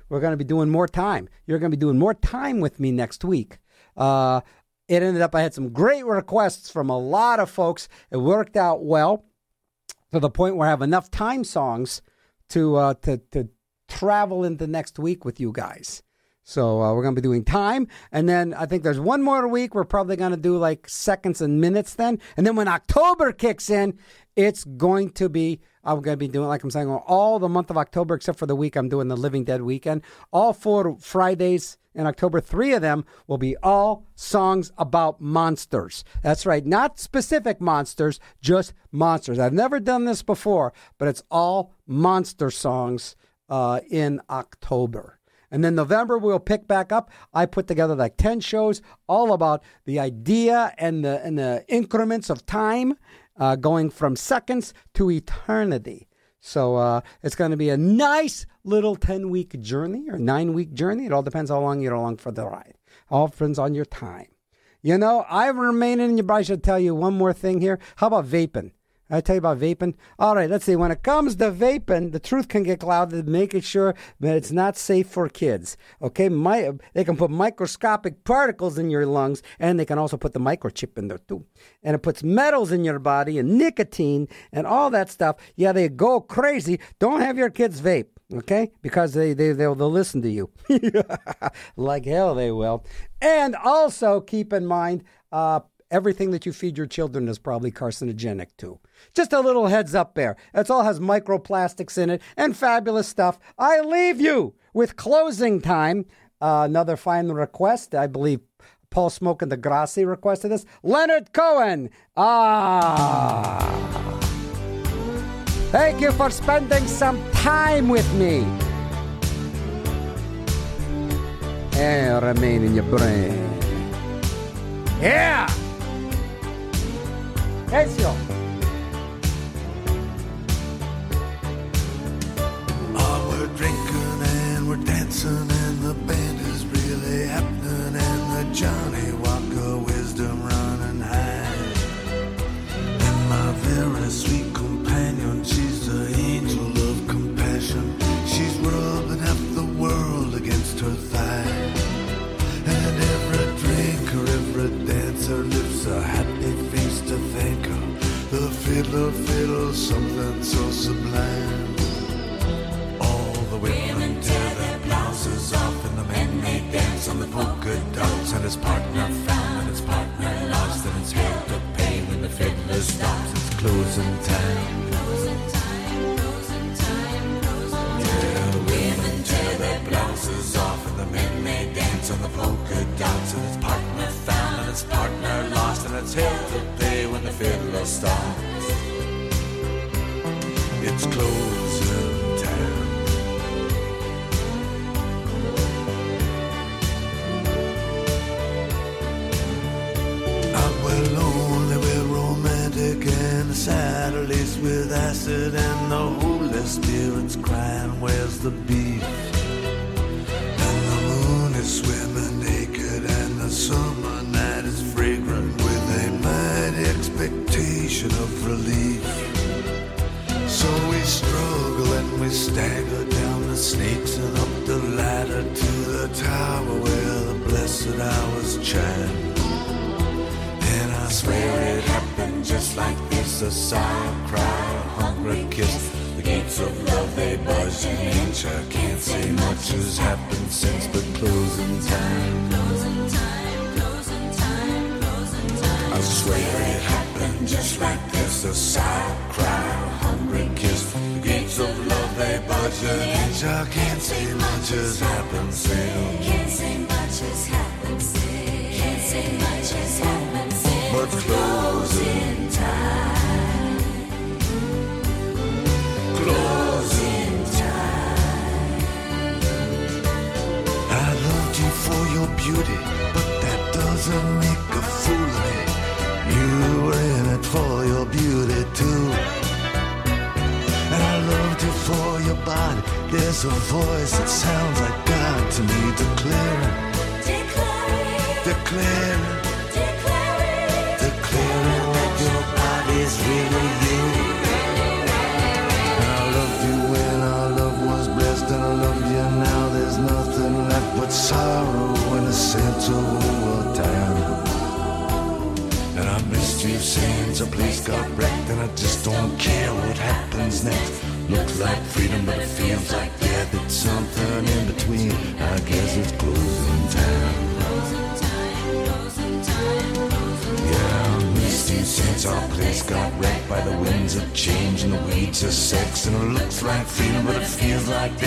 we're going to be doing more time. You're going to be doing more time with me next week. Uh, it ended up, I had some great requests from a lot of folks. It worked out well to the point where I have enough time songs to, uh, to, to travel into next week with you guys. So uh, we're going to be doing time. And then I think there's one more week. We're probably going to do like seconds and minutes then. And then when October kicks in, it's going to be, I'm going to be doing, like I'm saying, all the month of October, except for the week I'm doing the Living Dead weekend. All four Fridays in October, three of them will be all songs about monsters. That's right. Not specific monsters, just monsters. I've never done this before, but it's all monster songs uh, in October. And then November we'll pick back up. I put together like 10 shows all about the idea and the and the increments of time uh, going from seconds to eternity. So uh, it's going to be a nice little 10 week journey or nine week journey. It all depends how long you're along for the ride. All depends on your time. You know, I remain in your. I should tell you one more thing here. How about vaping? I tell you about vaping. All right, let's see. When it comes to vaping, the truth can get clouded, making sure that it's not safe for kids. Okay, My, they can put microscopic particles in your lungs, and they can also put the microchip in there too. And it puts metals in your body and nicotine and all that stuff. Yeah, they go crazy. Don't have your kids vape. Okay, because they they they'll, they'll listen to you like hell. They will. And also keep in mind, uh, everything that you feed your children is probably carcinogenic too. Just a little heads up there. It all has microplastics in it and fabulous stuff. I leave you with closing time. Uh, another fine request, I believe. Paul Smoke and the Grassi requested this. Leonard Cohen. Ah. Thank you for spending some time with me. And remain in your brain. Yeah! necio. Oh, ah, we're drinking and we're dancing. the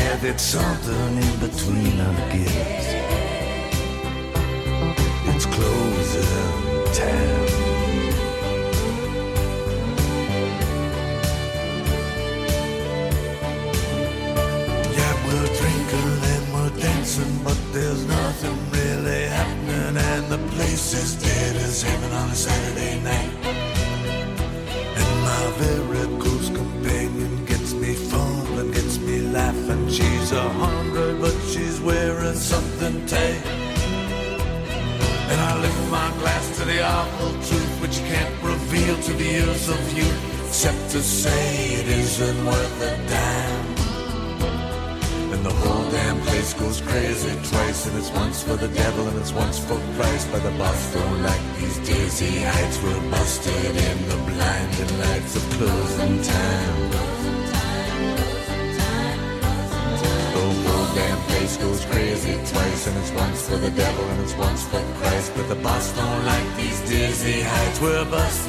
yeah, there's something er in between, I guess. tour bus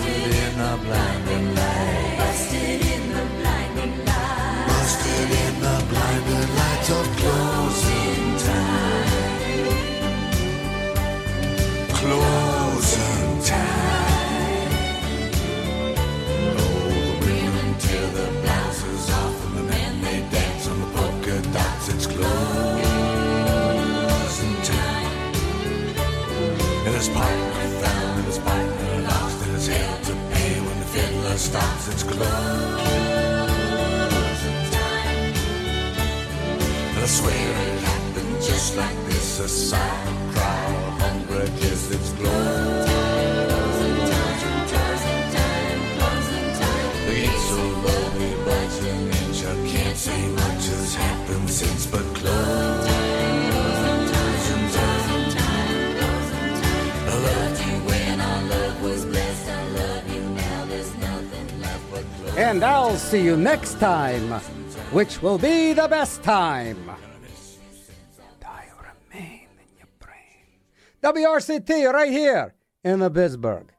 see you next time, which will be the best time. Die remain in your brain. WRCT right here in the Pittsburgh.